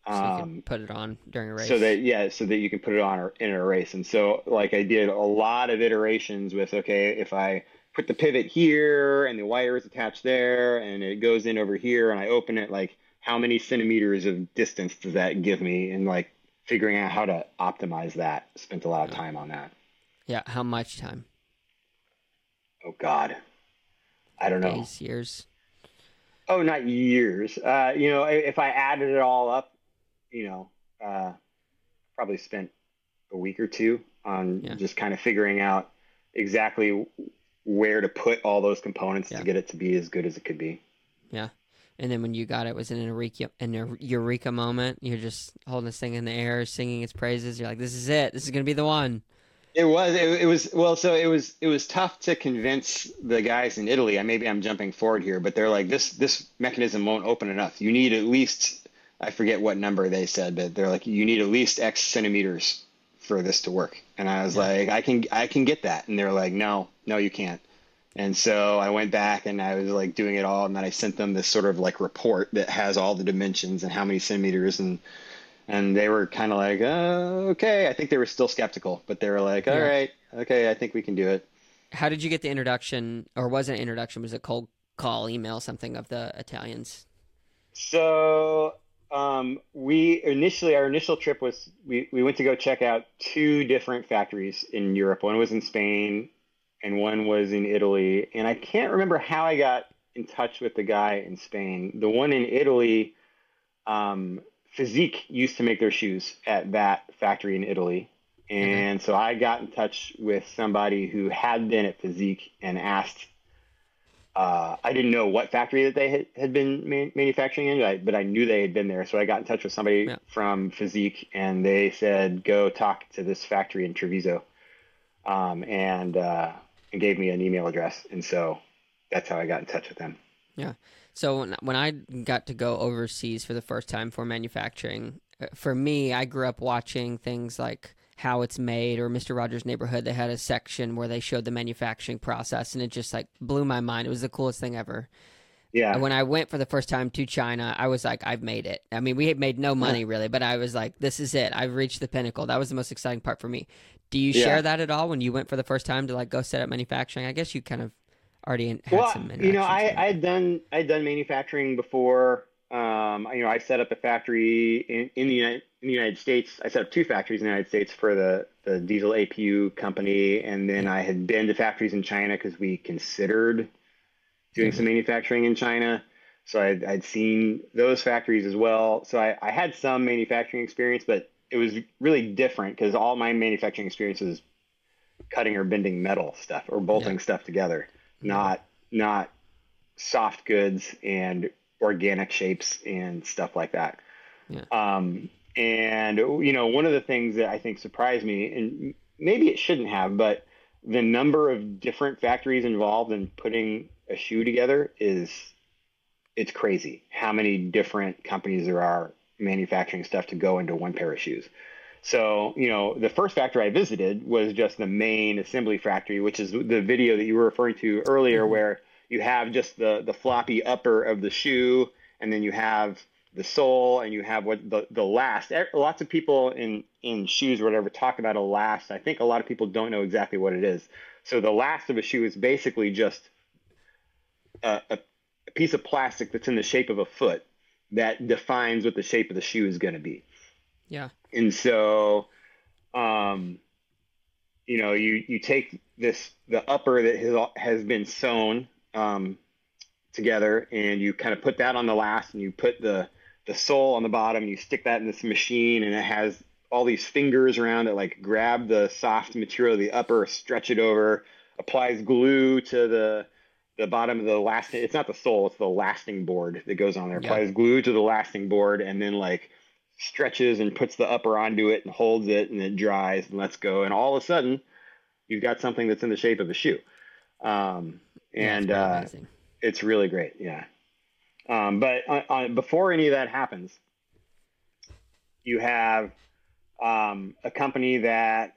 So um, put it on during a race. So that yeah, so that you can put it on in a race. And so like I did a lot of iterations with okay, if I put the pivot here and the wire is attached there and it goes in over here and I open it like how many centimeters of distance does that give me and like figuring out how to optimize that. Spent a lot of time on that. Yeah, how much time? Oh God, I don't know. Days, years. Oh, not years. Uh, you know, if I added it all up, you know, uh, probably spent a week or two on yeah. just kind of figuring out exactly where to put all those components yeah. to get it to be as good as it could be. Yeah and then when you got it, it was an eureka, an eureka moment. You're just holding this thing in the air, singing its praises. You're like, "This is it. This is gonna be the one." It was. It, it, was. Well, so it was. It was tough to convince the guys in Italy. I maybe I'm jumping forward here, but they're like, "This this mechanism won't open enough. You need at least." I forget what number they said, but they're like, "You need at least X centimeters for this to work." And I was yeah. like, "I can I can get that," and they're like, "No, no, you can't." And so I went back and I was like doing it all, and then I sent them this sort of like report that has all the dimensions and how many centimeters, and and they were kind of like, uh, okay. I think they were still skeptical, but they were like, all yeah. right, okay, I think we can do it. How did you get the introduction, or was it an introduction? Was it cold call, email, something of the Italians? So um, we initially our initial trip was we, we went to go check out two different factories in Europe. One was in Spain and one was in Italy. And I can't remember how I got in touch with the guy in Spain. The one in Italy, um, Fizik used to make their shoes at that factory in Italy. And mm-hmm. so I got in touch with somebody who had been at Fizik and asked. Uh, I didn't know what factory that they had, had been man- manufacturing in, but I knew they had been there. So I got in touch with somebody yeah. from Fizik, and they said, "Go talk to this factory in Treviso." Um, and uh, and gave me an email address, and so that's how I got in touch with them. Yeah. So when when I got to go overseas for the first time for manufacturing, uh, for me, I grew up watching things like how it's made or Mr. Rogers' Neighborhood. They had a section where they showed the manufacturing process, and it just like blew my mind. It was the coolest thing ever. Yeah. When I went for the first time to China, I was like, I've made it. I mean, we had made no money really, but I was like, this is it. I've reached the pinnacle. That was the most exciting part for me. Do you yeah. share that at all when you went for the first time to like go set up manufacturing? I guess you kind of already had some. well, some. You know, I I had done I had done manufacturing before. Um, you know, I set up a factory in, in the United, in the United States. I set up two factories in the United States for the the diesel APU company, and then I had been to factories in China because we considered doing mm-hmm. some manufacturing in China. So I'd, I'd seen those factories as well. So I, I had some manufacturing experience, but it was really different because all my manufacturing experience is cutting or bending metal stuff or bolting yeah. stuff together, not not soft goods and organic shapes and stuff like that. Yeah. Um, and you know, one of the things that I think surprised me, and maybe it shouldn't have, but the number of different factories involved in putting a shoe together is it's crazy how many different companies there are manufacturing stuff to go into one pair of shoes. So, you know, the first factory I visited was just the main assembly factory, which is the video that you were referring to earlier, mm-hmm. where you have just the the floppy upper of the shoe, and then you have the sole, and you have what the the last. Lots of people in in shoes or whatever talk about a last. I think a lot of people don't know exactly what it is. So the last of a shoe is basically just a, a, a piece of plastic that's in the shape of a foot that defines what the shape of the shoe is going to be. Yeah. And so, um, you know, you you take this the upper that has has been sewn um, together, and you kind of put that on the last, and you put the the sole on the bottom, and you stick that in this machine, and it has all these fingers around it, like grab the soft material of the upper, stretch it over, applies glue to the the bottom of the lasting. It's not the sole; it's the lasting board that goes on there. Yeah. Applies glue to the lasting board, and then like stretches and puts the upper onto it and holds it, and it dries and lets go. And all of a sudden, you've got something that's in the shape of a shoe. Um, and yeah, it's, uh, it's really great. Yeah. Um, but on, on, before any of that happens, you have um, a company that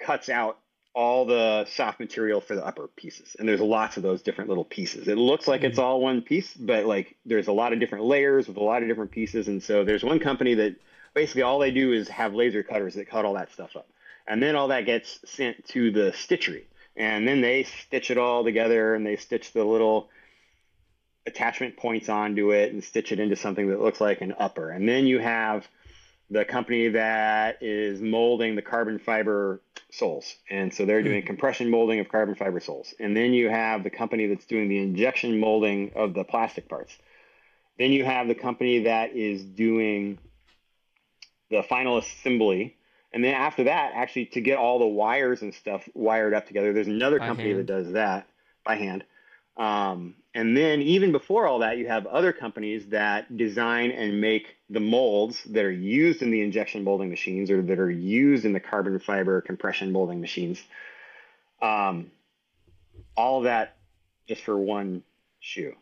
cuts out all the soft material for the upper pieces. And there's lots of those different little pieces. It looks like mm-hmm. it's all one piece, but like there's a lot of different layers with a lot of different pieces. And so there's one company that basically all they do is have laser cutters that cut all that stuff up. And then all that gets sent to the stitchery. And then they stitch it all together and they stitch the little attachment points onto it and stitch it into something that looks like an upper. And then you have the company that is molding the carbon fiber soles. And so they're doing mm-hmm. compression molding of carbon fiber soles. And then you have the company that's doing the injection molding of the plastic parts. Then you have the company that is doing the final assembly. And then after that, actually, to get all the wires and stuff wired up together, there's another by company hand. that does that by hand. Um, and then even before all that, you have other companies that design and make the molds that are used in the injection molding machines or that are used in the carbon fiber compression molding machines. Um, all that just for one shoe.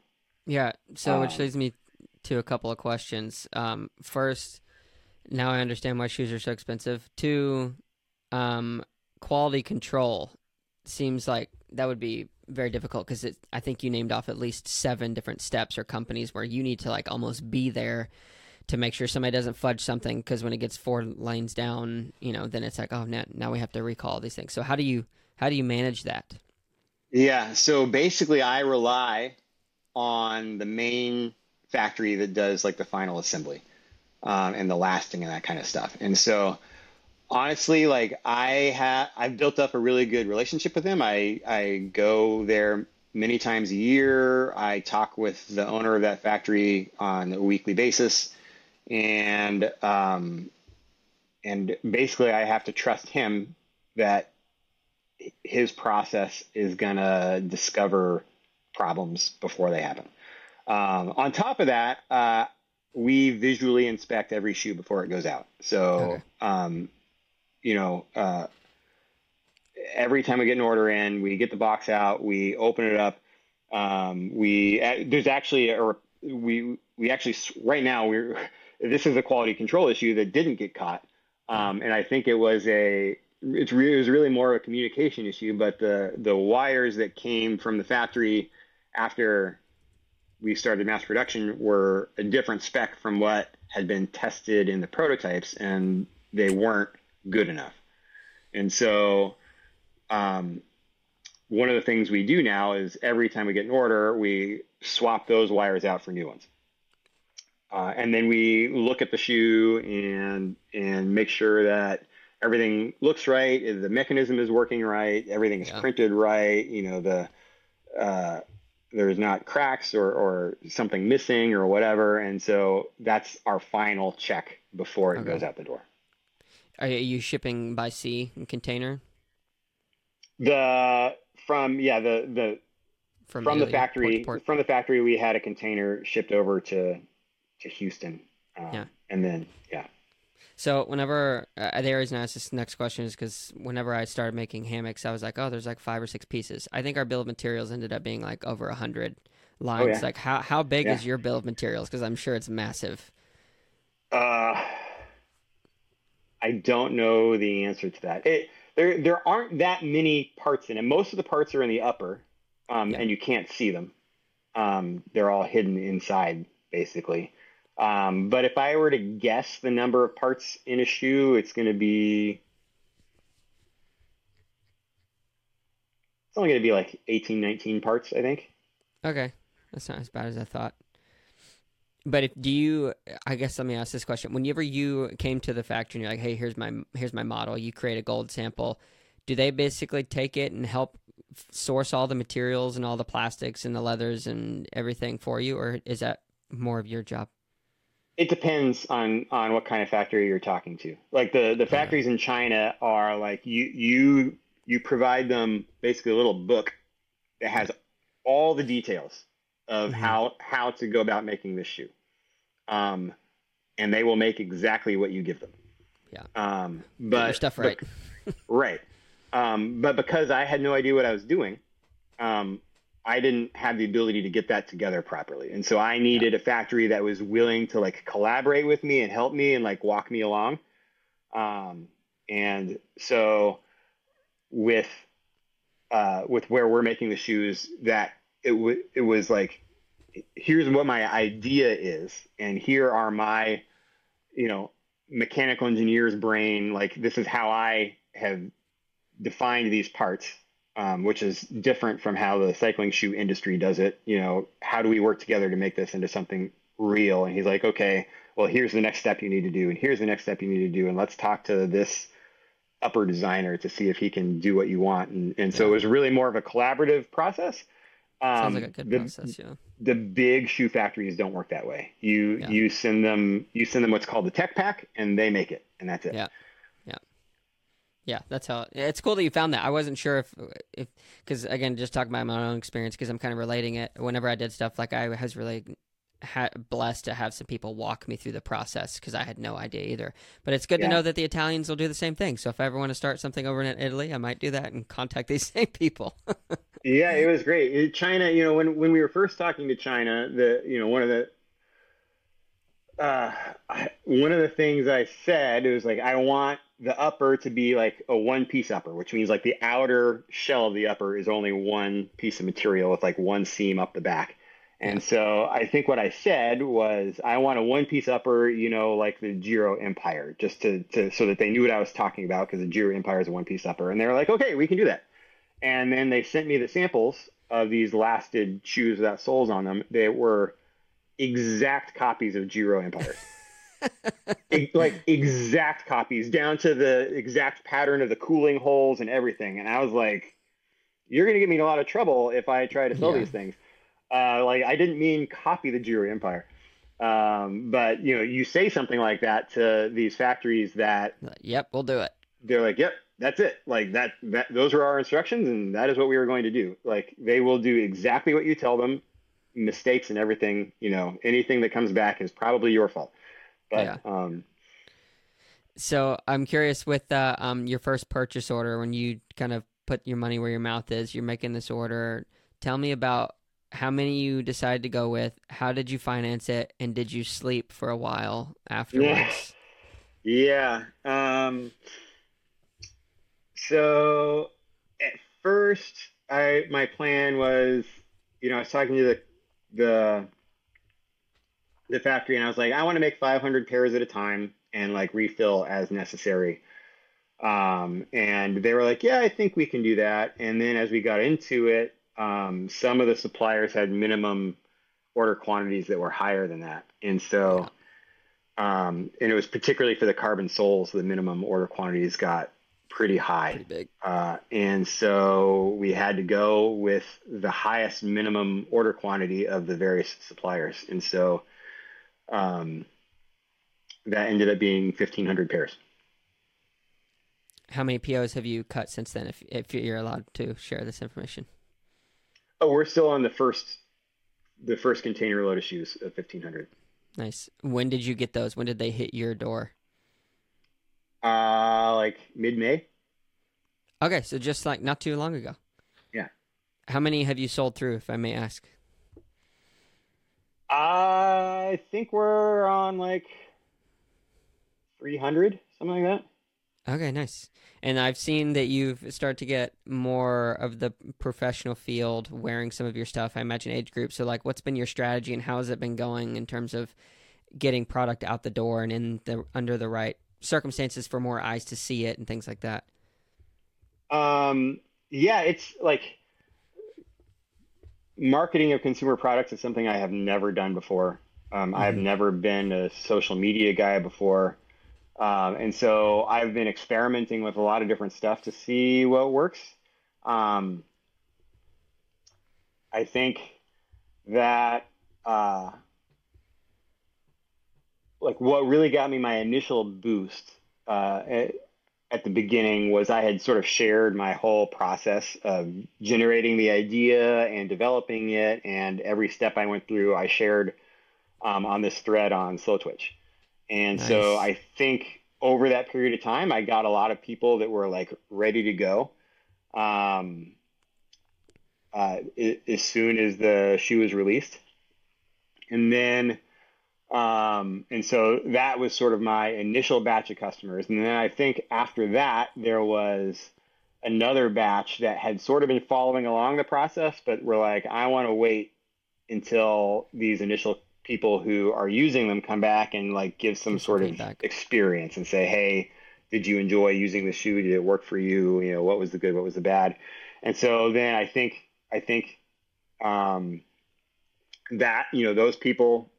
Yeah. So, um, which leads me to a couple of questions. Um, first, now I understand why shoes are so expensive. Two, um, quality control seems like that would be very difficult because I think you named off at least seven different steps or companies where you need to like almost be there to make sure somebody doesn't fudge something because when it gets four lanes down, you know, then it's like, oh, now, now we have to recall these things. So how do you how do you manage that? Yeah, so basically, I rely on the main factory that does like the final assembly um, and the lasting and that kind of stuff. And so honestly, like I have, I've built up a really good relationship with him. I I go there many times a year. I talk with the owner of that factory on a weekly basis, and um, and basically, I have to trust him that his process is gonna discover problems before they happen. Um, on top of that, uh, we visually inspect every shoe before it goes out. So okay. um, you know, uh, every time we get an order in, we get the box out, we open it up. Um, we uh, there's actually a we we actually right now we're this is a quality control issue that didn't get caught, um, and I think it was a it's re- it was really more of a communication issue. But the the wires that came from the factory after we started mass production were a different spec from what had been tested in the prototypes, and they weren't good enough. And so, um, one of the things we do now is every time we get an order, we swap those wires out for new ones. uh, and then we look at the shoe and and make sure that everything looks right, the mechanism is working right, everything is yeah. printed right. You know the uh, there's not cracks or, or something missing or whatever, and so that's our final check before it okay. goes out the door. Are you shipping by sea in container? The from yeah the the from, from the factory port port. from the factory we had a container shipped over to to Houston. Um, yeah. And then, yeah. So whenever uh, the reason I asked this next question is because whenever I started making hammocks, I was like, oh, there's like five or six pieces. I think our bill of materials ended up being like over a hundred lines. Oh, yeah. Like how how big yeah. is your bill of materials? Because I'm sure it's massive. Uh, I don't know the answer to that. It, there there aren't that many parts in it. Most of the parts are in the upper, um, yeah. and you can't see them. Um, they're all hidden inside, basically. Um, but if I were to guess the number of parts in a shoe, it's going to be it's only going to be like 18, 19 parts, I think. Okay, that's not as bad as I thought. But if do you, I guess let me ask this question: Whenever you came to the factory and you're like, "Hey, here's my here's my model," you create a gold sample. Do they basically take it and help source all the materials and all the plastics and the leathers and everything for you, or is that more of your job? It depends on on what kind of factory you're talking to. Like the the factories in China are like you you you provide them basically a little book that has all the details of mm-hmm. how how to go about making this shoe, um, and they will make exactly what you give them. Yeah. Um, but Get your stuff right. But, right. Um, but because I had no idea what I was doing, um, I didn't have the ability to get that together properly. And so I needed yeah. a factory that was willing to like collaborate with me and help me and like walk me along. Um, and so with, uh, with where we're making the shoes that it, w- it was like, here's what my idea is. And here are my, you know, mechanical engineer's brain. Like this is how I have defined these parts um, which is different from how the cycling shoe industry does it. You know, how do we work together to make this into something real? And he's like, okay, well, here's the next step you need to do, and here's the next step you need to do, and let's talk to this upper designer to see if he can do what you want. And, and so it was really more of a collaborative process. Um, Sounds like a good the, process, yeah. The big shoe factories don't work that way. You yeah. you send them you send them what's called the tech pack, and they make it, and that's it. Yeah. Yeah, that's how. It's cool that you found that. I wasn't sure if, if, because again, just talking about my own experience, because I'm kind of relating it. Whenever I did stuff, like I was really ha- blessed to have some people walk me through the process because I had no idea either. But it's good yeah. to know that the Italians will do the same thing. So if I ever want to start something over in Italy, I might do that and contact these same people. yeah, it was great. China, you know, when when we were first talking to China, the you know one of the uh, one of the things I said it was like I want the upper to be like a one piece upper, which means like the outer shell of the upper is only one piece of material with like one seam up the back. And so I think what I said was I want a one piece upper, you know, like the Giro Empire, just to, to so that they knew what I was talking about because the Giro Empire is a one piece upper. And they were like, okay, we can do that. And then they sent me the samples of these lasted shoes without soles on them. They were exact copies of Giro Empire. like exact copies down to the exact pattern of the cooling holes and everything. And I was like, you're going to get me in a lot of trouble if I try to sell yeah. these things. Uh, like I didn't mean copy the Giro Empire. Um, but you know, you say something like that to these factories that, yep, we'll do it. They're like, yep, that's it. Like that, that, those are our instructions and that is what we were going to do. Like they will do exactly what you tell them mistakes and everything, you know, anything that comes back is probably your fault. But yeah. um so I'm curious with uh, um your first purchase order when you kind of put your money where your mouth is, you're making this order. Tell me about how many you decided to go with, how did you finance it, and did you sleep for a while afterwards? Yeah. yeah. Um so at first I my plan was, you know, I was talking to the the the factory and I was like, I want to make 500 pairs at a time and like refill as necessary. Um, and they were like, yeah, I think we can do that. And then as we got into it, um, some of the suppliers had minimum order quantities that were higher than that. And so, um, and it was particularly for the carbon soles, the minimum order quantities got pretty high. Pretty big. Uh, and so we had to go with the highest minimum order quantity of the various suppliers. And so um, that ended up being 1,500 pairs. How many POs have you cut since then, if, if you're allowed to share this information? Oh, we're still on the first the first container load of shoes of 1,500. Nice. When did you get those? When did they hit your door? Uh, like mid May. Okay, so just like not too long ago. Yeah. How many have you sold through, if I may ask? I think we're on like 300, something like that. Okay, nice. And I've seen that you've started to get more of the professional field wearing some of your stuff. I imagine age group. So, like, what's been your strategy, and how has it been going in terms of getting product out the door and in the under the right circumstances for more eyes to see it and things like that? Um, yeah, it's like marketing of consumer products is something I have never done before. Um, mm-hmm. I've never been a social media guy before. Um, and so I've been experimenting with a lot of different stuff to see what works. Um, I think that, uh, like what really got me my initial boost uh, at, at, the beginning was I had sort of shared my whole process of generating the idea and developing it, and every step I went through, I shared um, on this thread on Slowtwitch. And nice. so I think over that period of time, I got a lot of people that were like ready to go. Um, uh, as soon as the shoe was released, and then um, and so that was sort of my initial batch of customers. And then I think after that, there was another batch that had sort of been following along the process, but were like, I want to wait until these initial people who are using them come back and like give some sort of experience and say, hey, did you enjoy using the shoe? Did it work for you? You know, what was the good? What was the bad? And so then I think I think um, that you know those people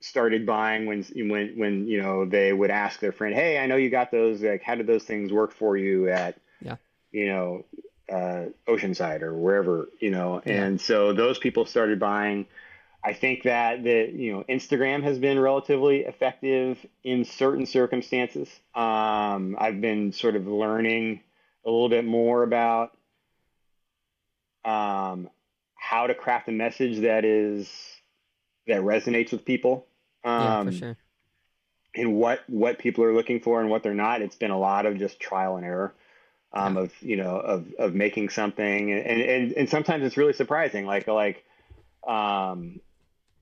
started buying when when when you know they would ask their friend, "Hey, I know you got those. Like, how did those things work for you at yeah. you know uh, Oceanside or wherever you know?" Yeah. And so those people started buying. I think that the you know Instagram has been relatively effective in certain circumstances. Um, I've been sort of learning a little bit more about um, how to craft a message that is that resonates with people. Um, yeah, for um, sure. And what what people are looking for and what they're not. It's been a lot of just trial and error. Um, yeah. of you know of of making something and, and and sometimes it's really surprising like like um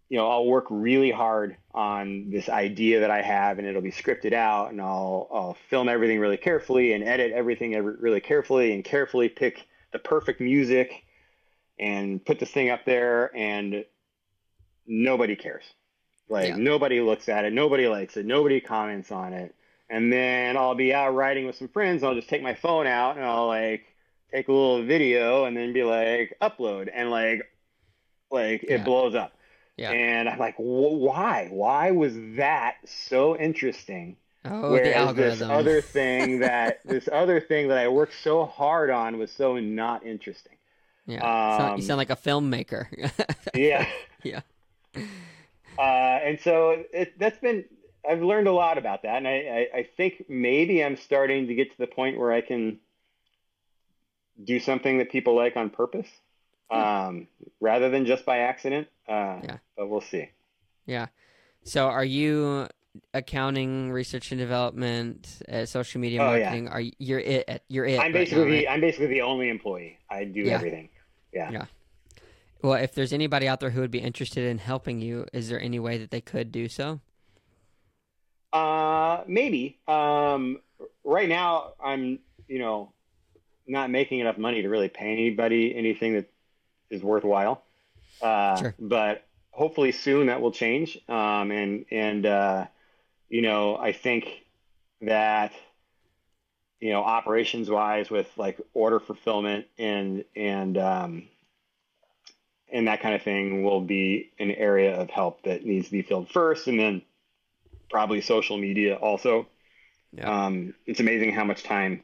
you know I'll work really hard on this idea that I have and it'll be scripted out and I'll I'll film everything really carefully and edit everything really carefully and carefully pick the perfect music and put this thing up there and nobody cares. Like yeah. nobody looks at it, nobody likes it, nobody comments on it. And then I'll be out riding with some friends. and I'll just take my phone out and I'll like take a little video and then be like upload and like like it blows up. Yeah. And I'm like, why? Why was that so interesting? Oh, Whereas this other thing that this other thing that I worked so hard on was so not interesting. Yeah, um, you sound like a filmmaker. yeah, yeah. Uh, and so it, that's been I've learned a lot about that, and I, I, I, think maybe I'm starting to get to the point where I can do something that people like on purpose, um, rather than just by accident. Uh, yeah, but we'll see. Yeah. So, are you accounting, research and development, uh, social media oh, marketing? Yeah. Are you, you're it? You're it. I'm basically now, right? I'm basically the only employee. I do yeah. everything. Yeah. Yeah. Well, if there's anybody out there who would be interested in helping you, is there any way that they could do so? Uh, maybe. Um, right now, I'm, you know, not making enough money to really pay anybody anything that is worthwhile. Uh, sure. But hopefully soon that will change. Um, and and uh, you know, I think that you know, operations wise, with like order fulfillment and and um, and that kind of thing will be an area of help that needs to be filled first, and then probably social media also. Yeah. Um, it's amazing how much time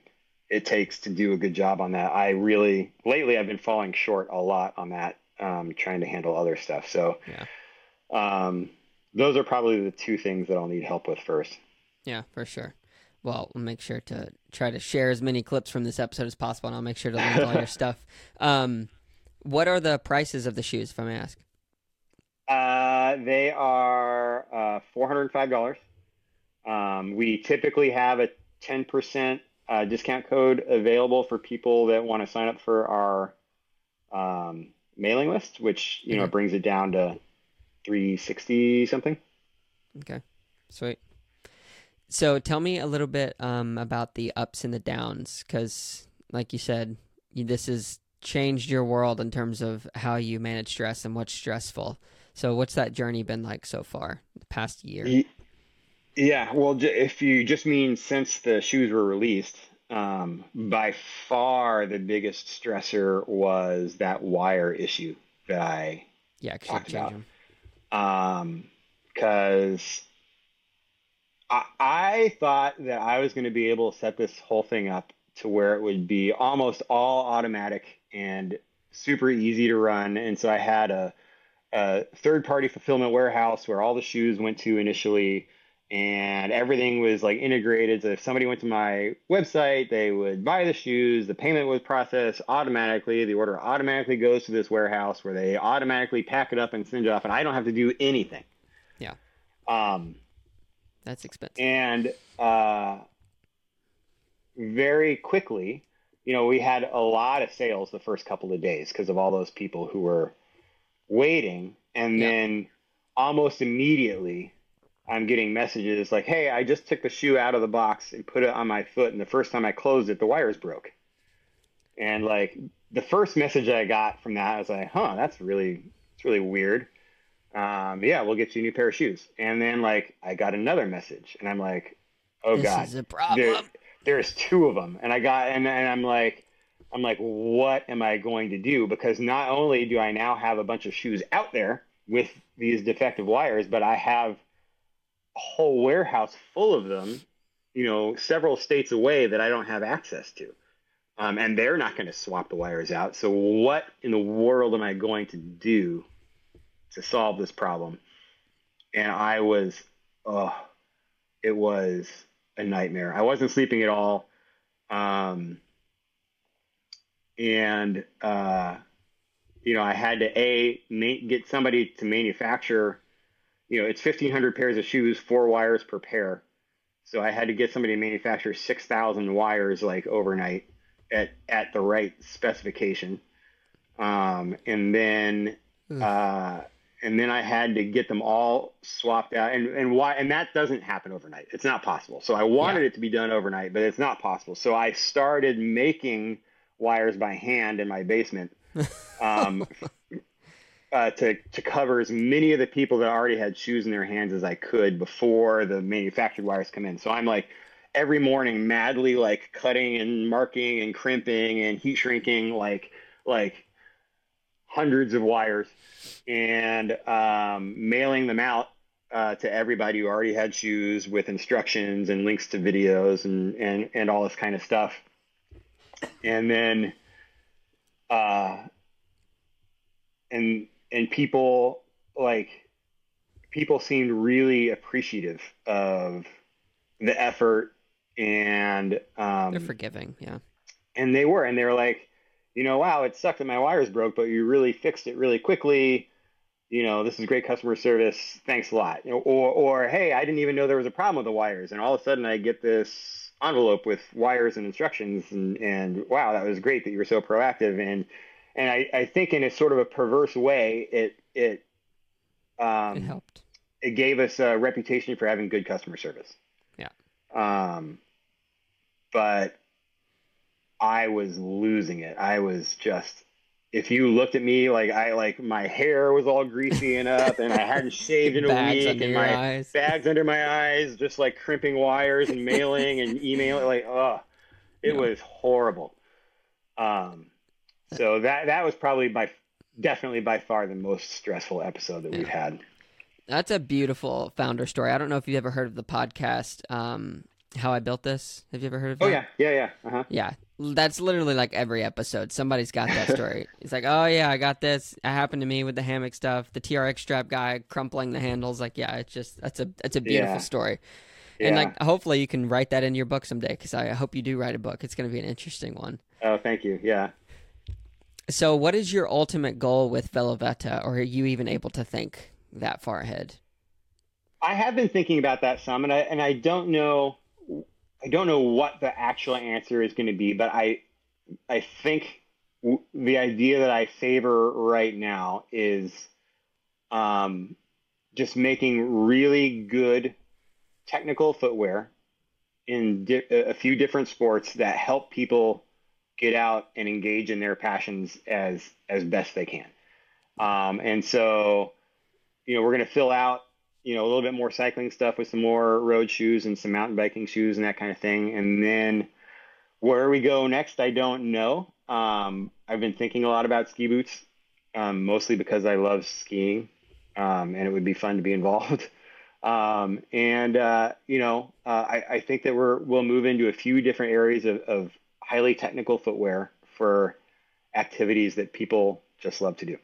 it takes to do a good job on that. I really lately I've been falling short a lot on that, um, trying to handle other stuff. So, yeah. um, those are probably the two things that I'll need help with first. Yeah, for sure. Well, we'll make sure to try to share as many clips from this episode as possible, and I'll make sure to link all your stuff. Um, what are the prices of the shoes, if I may ask? Uh, they are uh, four hundred five dollars. Um, we typically have a ten percent uh, discount code available for people that want to sign up for our um, mailing list, which you mm-hmm. know brings it down to three sixty something. Okay, sweet. So tell me a little bit um, about the ups and the downs, because like you said, this has changed your world in terms of how you manage stress and what's stressful. So what's that journey been like so far, the past year? Yeah, well, if you just mean since the shoes were released, um, by far the biggest stressor was that wire issue that I yeah talked about. Um, because I, I thought that I was going to be able to set this whole thing up to where it would be almost all automatic and super easy to run. And so I had a, a third party fulfillment warehouse where all the shoes went to initially and everything was like integrated. So if somebody went to my website, they would buy the shoes, the payment was processed automatically, the order automatically goes to this warehouse where they automatically pack it up and send it off, and I don't have to do anything. Yeah. Um, that's expensive. And uh, very quickly, you know, we had a lot of sales the first couple of days because of all those people who were waiting. And yeah. then almost immediately, I'm getting messages like, hey, I just took the shoe out of the box and put it on my foot. And the first time I closed it, the wires broke. And like the first message I got from that, I was like, huh, that's really, it's really weird um, yeah, we'll get you a new pair of shoes. And then like I got another message, and I'm like, oh this god, is a problem. There, there's two of them, and I got and, and I'm like, I'm like, what am I going to do? Because not only do I now have a bunch of shoes out there with these defective wires, but I have whole warehouse full of them, you know, several states away that I don't have access to. Um, and they're not going to swap the wires out. So what in the world am I going to do to solve this problem. And I was, oh, it was a nightmare. I wasn't sleeping at all. Um, and, uh, you know, I had to a get somebody to manufacture. You know, it's fifteen hundred pairs of shoes, four wires per pair. So I had to get somebody to manufacture six thousand wires like overnight at at the right specification. Um, and then uh, and then I had to get them all swapped out. And and why? And that doesn't happen overnight. It's not possible. So I wanted yeah. it to be done overnight, but it's not possible. So I started making wires by hand in my basement. Um, uh, to to cover as many of the people that already had shoes in their hands as I could before the manufactured wires come in. So I'm like every morning madly like cutting and marking and crimping and heat shrinking like like hundreds of wires and um, mailing them out uh, to everybody who already had shoes with instructions and links to videos and, and, and all this kind of stuff. And then, uh, and, and people like, people seemed really appreciative of the effort and, um, they're forgiving. Yeah. And they were, and they were like, you know, wow, it sucked that my wires broke, but you really fixed it really quickly. You know, this is great customer service. Thanks a lot. You know, Or, or hey, I didn't even know there was a problem with the wires, and all of a sudden I get this envelope with wires and instructions, and and wow, that was great that you were so proactive. And and I, I think in a sort of a perverse way, it it um, it helped. It gave us a reputation for having good customer service. Yeah. Um, but I was losing it. I was just if you looked at me like I like my hair was all greasy and up and I hadn't shaved in a week and my eyes. bags under my eyes, just like crimping wires and mailing and emailing like oh it yeah. was horrible. Um so that that was probably my definitely by far the most stressful episode that yeah. we've had. That's a beautiful founder story. I don't know if you've ever heard of the podcast, um, How I Built This. Have you ever heard of that? Oh, yeah. Yeah, yeah. Uh-huh. Yeah. That's literally like every episode. Somebody's got that story. it's like, oh, yeah, I got this. It happened to me with the hammock stuff. The TRX strap guy crumpling the handles. Like, yeah, it's just, that's a, that's a beautiful yeah. story. Yeah. And like, hopefully you can write that in your book someday because I hope you do write a book. It's going to be an interesting one. Oh, thank you. Yeah. So, what is your ultimate goal with VeloVetta, or are you even able to think that far ahead? I have been thinking about that some, and I and I don't know, I don't know what the actual answer is going to be, but I, I think the idea that I favor right now is, um, just making really good technical footwear in di- a few different sports that help people get out and engage in their passions as as best they can. Um, and so, you know, we're going to fill out, you know, a little bit more cycling stuff with some more road shoes and some mountain biking shoes and that kind of thing. And then where we go next, I don't know. Um, I've been thinking a lot about ski boots, um, mostly because I love skiing, um, and it would be fun to be involved. Um, and uh, you know, uh, I, I, think that we're we'll move into a few different areas of, of highly technical footwear for activities that people just love to do.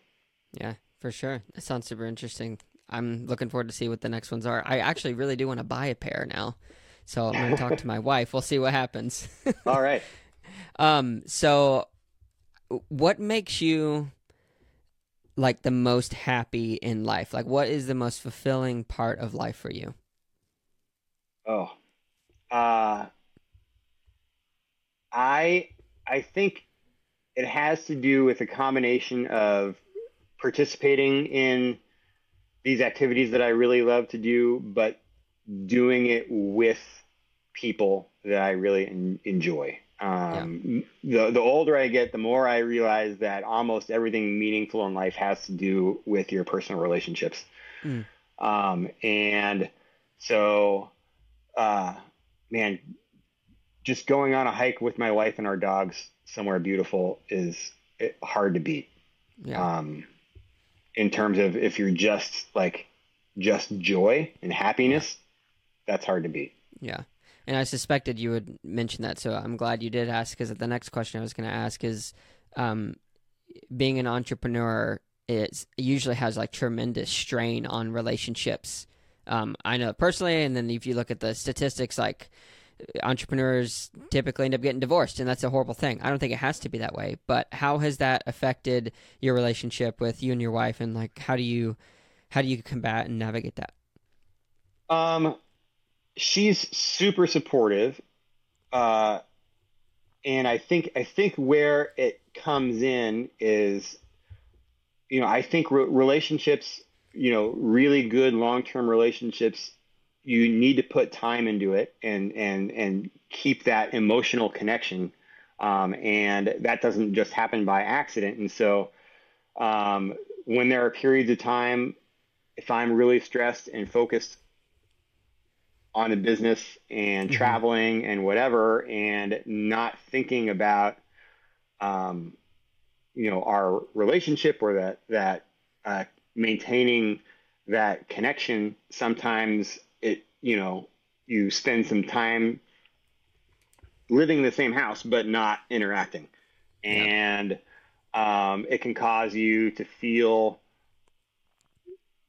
Yeah, for sure. That sounds super interesting. I'm looking forward to see what the next ones are. I actually really do want to buy a pair now. So I'm going to talk to my wife. We'll see what happens. All right. Um so what makes you like the most happy in life? Like what is the most fulfilling part of life for you? Oh. Uh I I think it has to do with a combination of participating in these activities that I really love to do, but doing it with people that I really en- enjoy. Um, yeah. the the older I get, the more I realize that almost everything meaningful in life has to do with your personal relationships. Mm. Um, and so, uh, man, just going on a hike with my wife and our dogs somewhere beautiful is hard to beat. Yeah. Um, in terms of if you're just like just joy and happiness, that's hard to beat. Yeah. And I suspected you would mention that, so I'm glad you did ask. Because the next question I was going to ask is, um, being an entrepreneur is usually has like tremendous strain on relationships. Um, I know personally, and then if you look at the statistics, like entrepreneurs typically end up getting divorced, and that's a horrible thing. I don't think it has to be that way. But how has that affected your relationship with you and your wife, and like how do you how do you combat and navigate that? Um, she's super supportive, uh, and I think I think where it comes in is, you know, I think re- relationships, you know, really good long term relationships you need to put time into it and and and keep that emotional connection um, and that doesn't just happen by accident and so um, when there are periods of time if i'm really stressed and focused on the business and mm-hmm. traveling and whatever and not thinking about um, you know our relationship or that that uh, maintaining that connection sometimes it you know you spend some time living in the same house but not interacting. And um, it can cause you to feel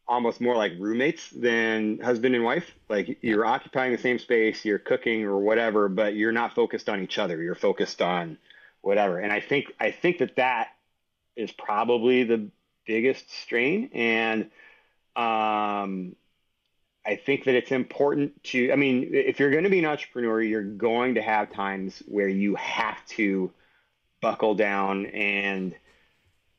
almost more like roommates than husband and wife. Like you're occupying the same space you're cooking or whatever but you're not focused on each other. You're focused on whatever. And i think i think that that is probably the biggest strain. And um, I think that it's important to, I mean, if you're going to be an entrepreneur, you're going to have times where you have to buckle down and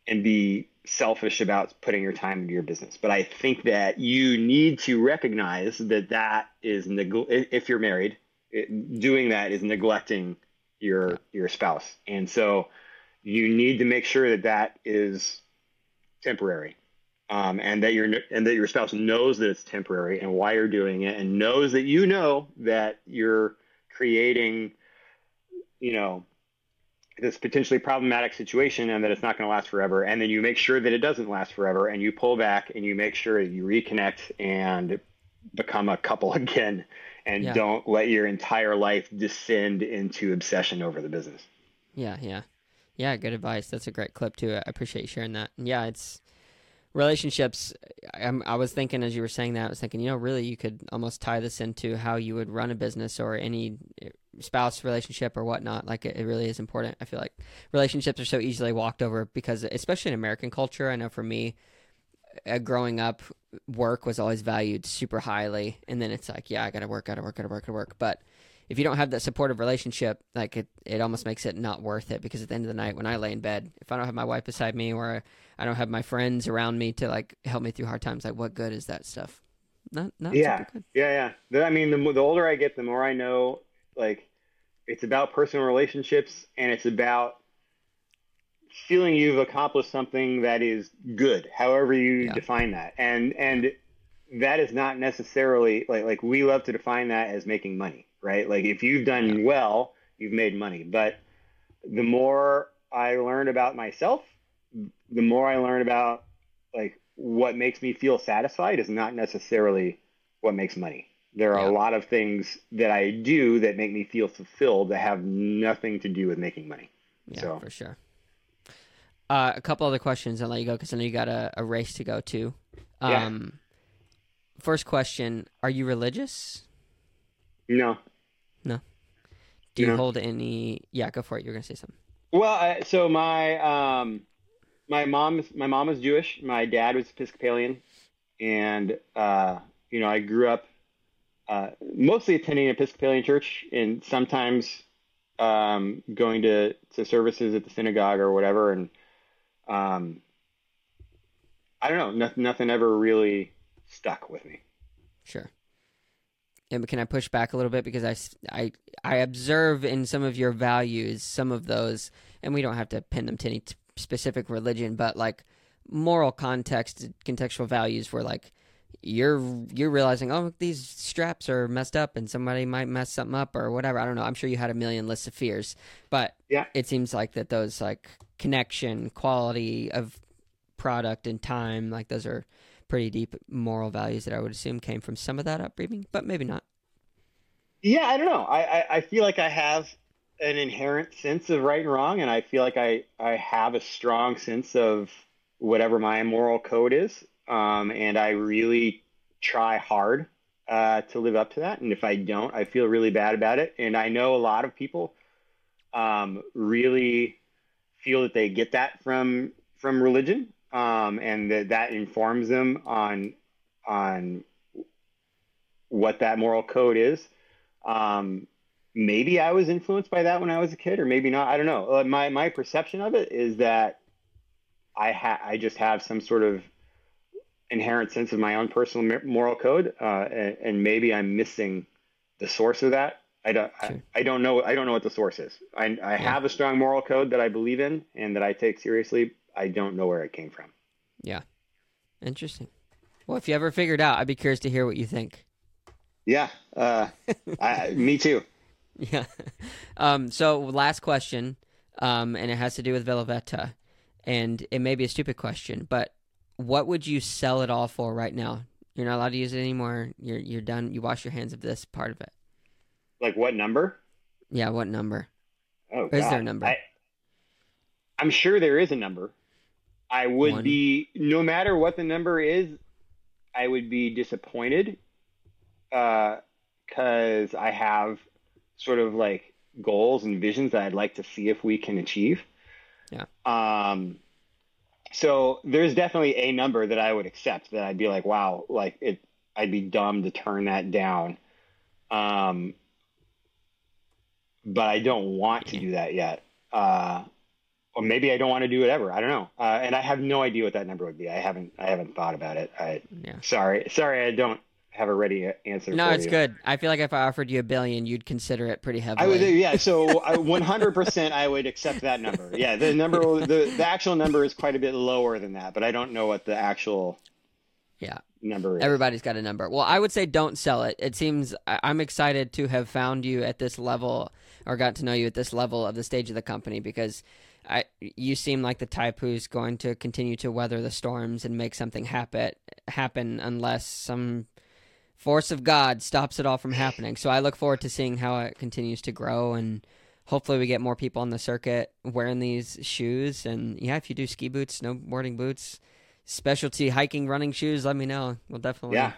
and be selfish about putting your time into your business. But I think that you need to recognize that that is neg- if you're married, it, doing that is neglecting your your spouse, and so you need to make sure that that is temporary um, and that your and that your spouse knows that it's temporary and why you're doing it, and knows that you know that you're creating, you know, this potentially problematic situation and that it's not going to last forever. And then you make sure that it doesn't last forever and you pull back and you make sure that you reconnect and become a couple again and yeah. don't let your entire life descend into obsession over the business. Yeah yeah. Yeah good advice. That's a great clip too. I appreciate you sharing that. Yeah it's relationships I'm, i was thinking as you were saying that i was thinking you know really you could almost tie this into how you would run a business or any spouse relationship or whatnot. Like it, it, really is important. I feel like relationships are so easily walked over because especially in american culture i know for me uh, growing up work was always valued super highly. And then it's like yeah i gotta work gotta work gotta work gotta work. But if you don't have that supportive relationship like it, it almost makes it not worth it because at the end of the night when i lay in bed if i don't have my wife beside me or i don't have my friends around me to like help me through hard times like what good is that stuff? Not not yeah. yeah yeah. I mean the, the older i get the more i know like it's about personal relationships and it's about feeling you've accomplished something that is good, however you yeah. define that. And and that is not necessarily like like we love to define that as making money, right? Like if you've done well, you've made money. But the more I learn about myself, the more I learn about like what makes me feel satisfied is not necessarily what makes money. There are yeah. a lot of things that I do that make me feel fulfilled that have nothing to do with making money. Yeah, so. for sure. Uh, a couple other questions. I'll let you go because I know you got a, a race to go to. Um, yeah. First question: Are you religious? No. Do you no. hold any? Yeah, go for it. You're gonna say something. Well, I, so my um, my mom my mom was Jewish. My dad was Episcopalian, and uh, you know I grew up uh, mostly attending an Episcopalian church, and sometimes um, going to to services at the synagogue or whatever, and um, I don't know. Nothing, nothing ever really stuck with me. Sure. And can I push back a little bit because I, I, I observe in some of your values some of those, and we don't have to pin them to any specific religion, but like moral context, contextual values, where like you're you're realizing, oh, these straps are messed up, and somebody might mess something up or whatever. I don't know. I'm sure you had a million lists of fears, but yeah, it seems like that those like connection, quality of product, and time. Like those are pretty deep moral values that I would assume came from some of that upbringing, but maybe not. Yeah, I don't know. I, I, I feel like I have an inherent sense of right and wrong, and I feel like I, I have a strong sense of whatever my moral code is. Um, and I really try hard uh, to live up to that. And if I don't, I feel really bad about it. And I know a lot of people um, really feel that they get that from from religion, um, and that that informs them on on what that moral code is. Um, maybe I was influenced by that when I was a kid, or maybe not. I don't know. Uh, my my perception of it is that I ha- I just have some sort of inherent sense of my own personal moral code, uh, and, and, maybe I'm missing the source of that. I don't. Sure. I, I, don't know. I don't know what the source is. I, I yeah. have a strong moral code that I believe in and that I take seriously. I don't know where it came from. Yeah, interesting. Well, if you ever figured out, I'd be curious to hear what you think. Yeah, uh, I, me too. Yeah. Um, so last question, um, and it has to do with VeloVetta, and it may be a stupid question, but what would you sell it all for right now? You're not allowed to use it anymore. You're you're done. You wash your hands of this part of it. Like what number? Yeah, what number? Oh, is there a number? I, am sure there is a number. I would One. be no matter what the number is, I would be disappointed because uh, I have sort of like goals and visions that I'd like to see if we can achieve. Yeah. Um. So there's definitely a number that I would accept that I'd be like, wow, like it. I'd be dumb to turn that down. Um, but I don't want to do that yet. Uh, or maybe I don't want to do it ever. I don't know. Uh, and I have no idea what that number would be. I haven't I haven't thought about it. I yeah. sorry sorry I don't have a ready answer. No, it's you. good. I feel like if I offered you a billion, you'd consider it pretty heavily. I would, yeah. So, one hundred percent, I would accept that number. Yeah, the number, the the actual number is quite a bit lower than that, but I don't know what the actual yeah number is. Everybody's got a number. Well, I would say don't sell it. It seems I'm excited to have found you at this level or got to know you at this level of the stage of the company because I you seem like the type who's going to continue to weather the storms and make something happen happen unless some force of God stops it all from happening. So I look forward to seeing how it continues to grow and hopefully we get more people on the circuit wearing these shoes and yeah, if you do ski boots, snowboarding boots, specialty hiking running shoes, let me know. We'll definitely yeah.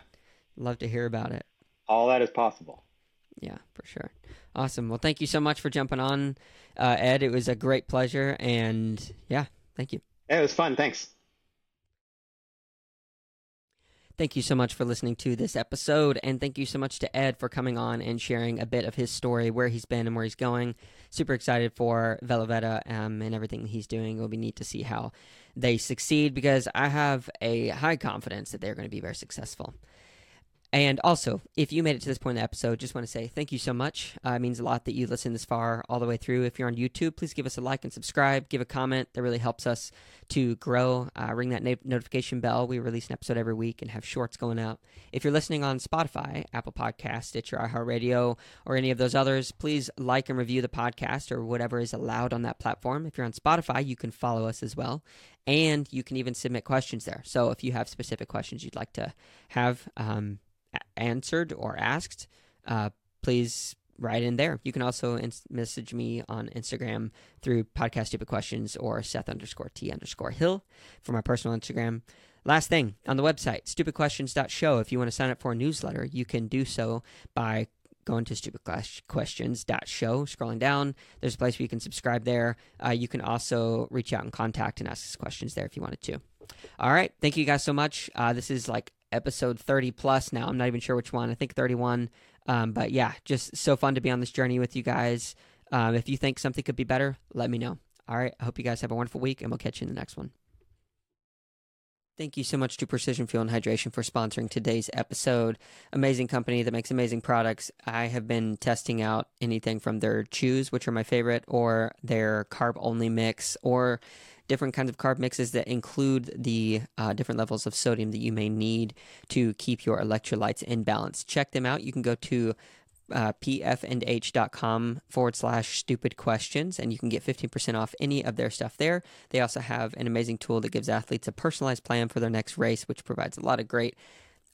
love to hear about it. All that is possible. Yeah, for sure. Awesome. Well, thank you so much for jumping on, uh, Ed. It was a great pleasure, and yeah, thank you. Yeah, it was fun. Thanks. Thank you so much for listening to this episode, and thank you so much to Ed for coming on and sharing a bit of his story, where he's been and where he's going. Super excited for VeloVetta um, and everything he's doing. It'll be neat to see how they succeed because I have a high confidence that they're going to be very successful. And also, if you made it to this point in the episode, just want to say thank you so much. Uh, it means a lot that you listen this far all the way through. If you're on YouTube, please give us a like and subscribe. Give a comment. That really helps us to grow. Uh, ring that na- notification bell. We release an episode every week and have shorts going out. If you're listening on Spotify, Apple Podcast, Stitcher, iHeartRadio, or any of those others, please like and review the podcast or whatever is allowed on that platform. If you're on Spotify, you can follow us as well. And you can even submit questions there. So if you have specific questions you'd like to have, um, answered or asked, uh, please write in there. You can also message me on Instagram through podcast stupid questions or Seth underscore T underscore Hill for my personal Instagram. Last thing on the website, stupidquestions.show. If you want to sign up for a newsletter, you can do so by going to stupidquestions.show, scrolling down. There's a place where you can subscribe there. Uh, you can also reach out and contact and ask us questions there if you wanted to. All right. Thank you guys so much. Uh, this is like episode 30 plus now. I'm not even sure which one. I think 31. Um, but yeah, just so fun to be on this journey with you guys. Um, if you think something could be better, let me know. All right. I hope you guys have a wonderful week, and we'll catch you in the next one. Thank you so much to Precision Fuel and Hydration for sponsoring today's episode. Amazing company that makes amazing products. I have been testing out anything from their chews, which are my favorite, or their carb only mix, or different kinds of carb mixes that include the uh, different levels of sodium that you may need to keep your electrolytes in balance. Check them out. You can go to uh, pfandh.com forward slash stupid questions, and you can get 15% off any of their stuff there. They also have an amazing tool that gives athletes a personalized plan for their next race, which provides a lot of great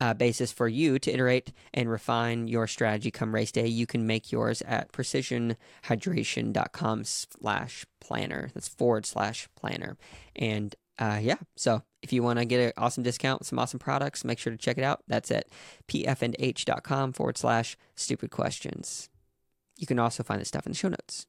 uh, basis for you to iterate and refine your strategy come race day. You can make yours at precisionhydration.com slash planner. That's forward slash planner. And uh, yeah, so if you want to get an awesome discount some awesome products, make sure to check it out. That's at pfandh.com forward slash stupid questions. You can also find the stuff in the show notes.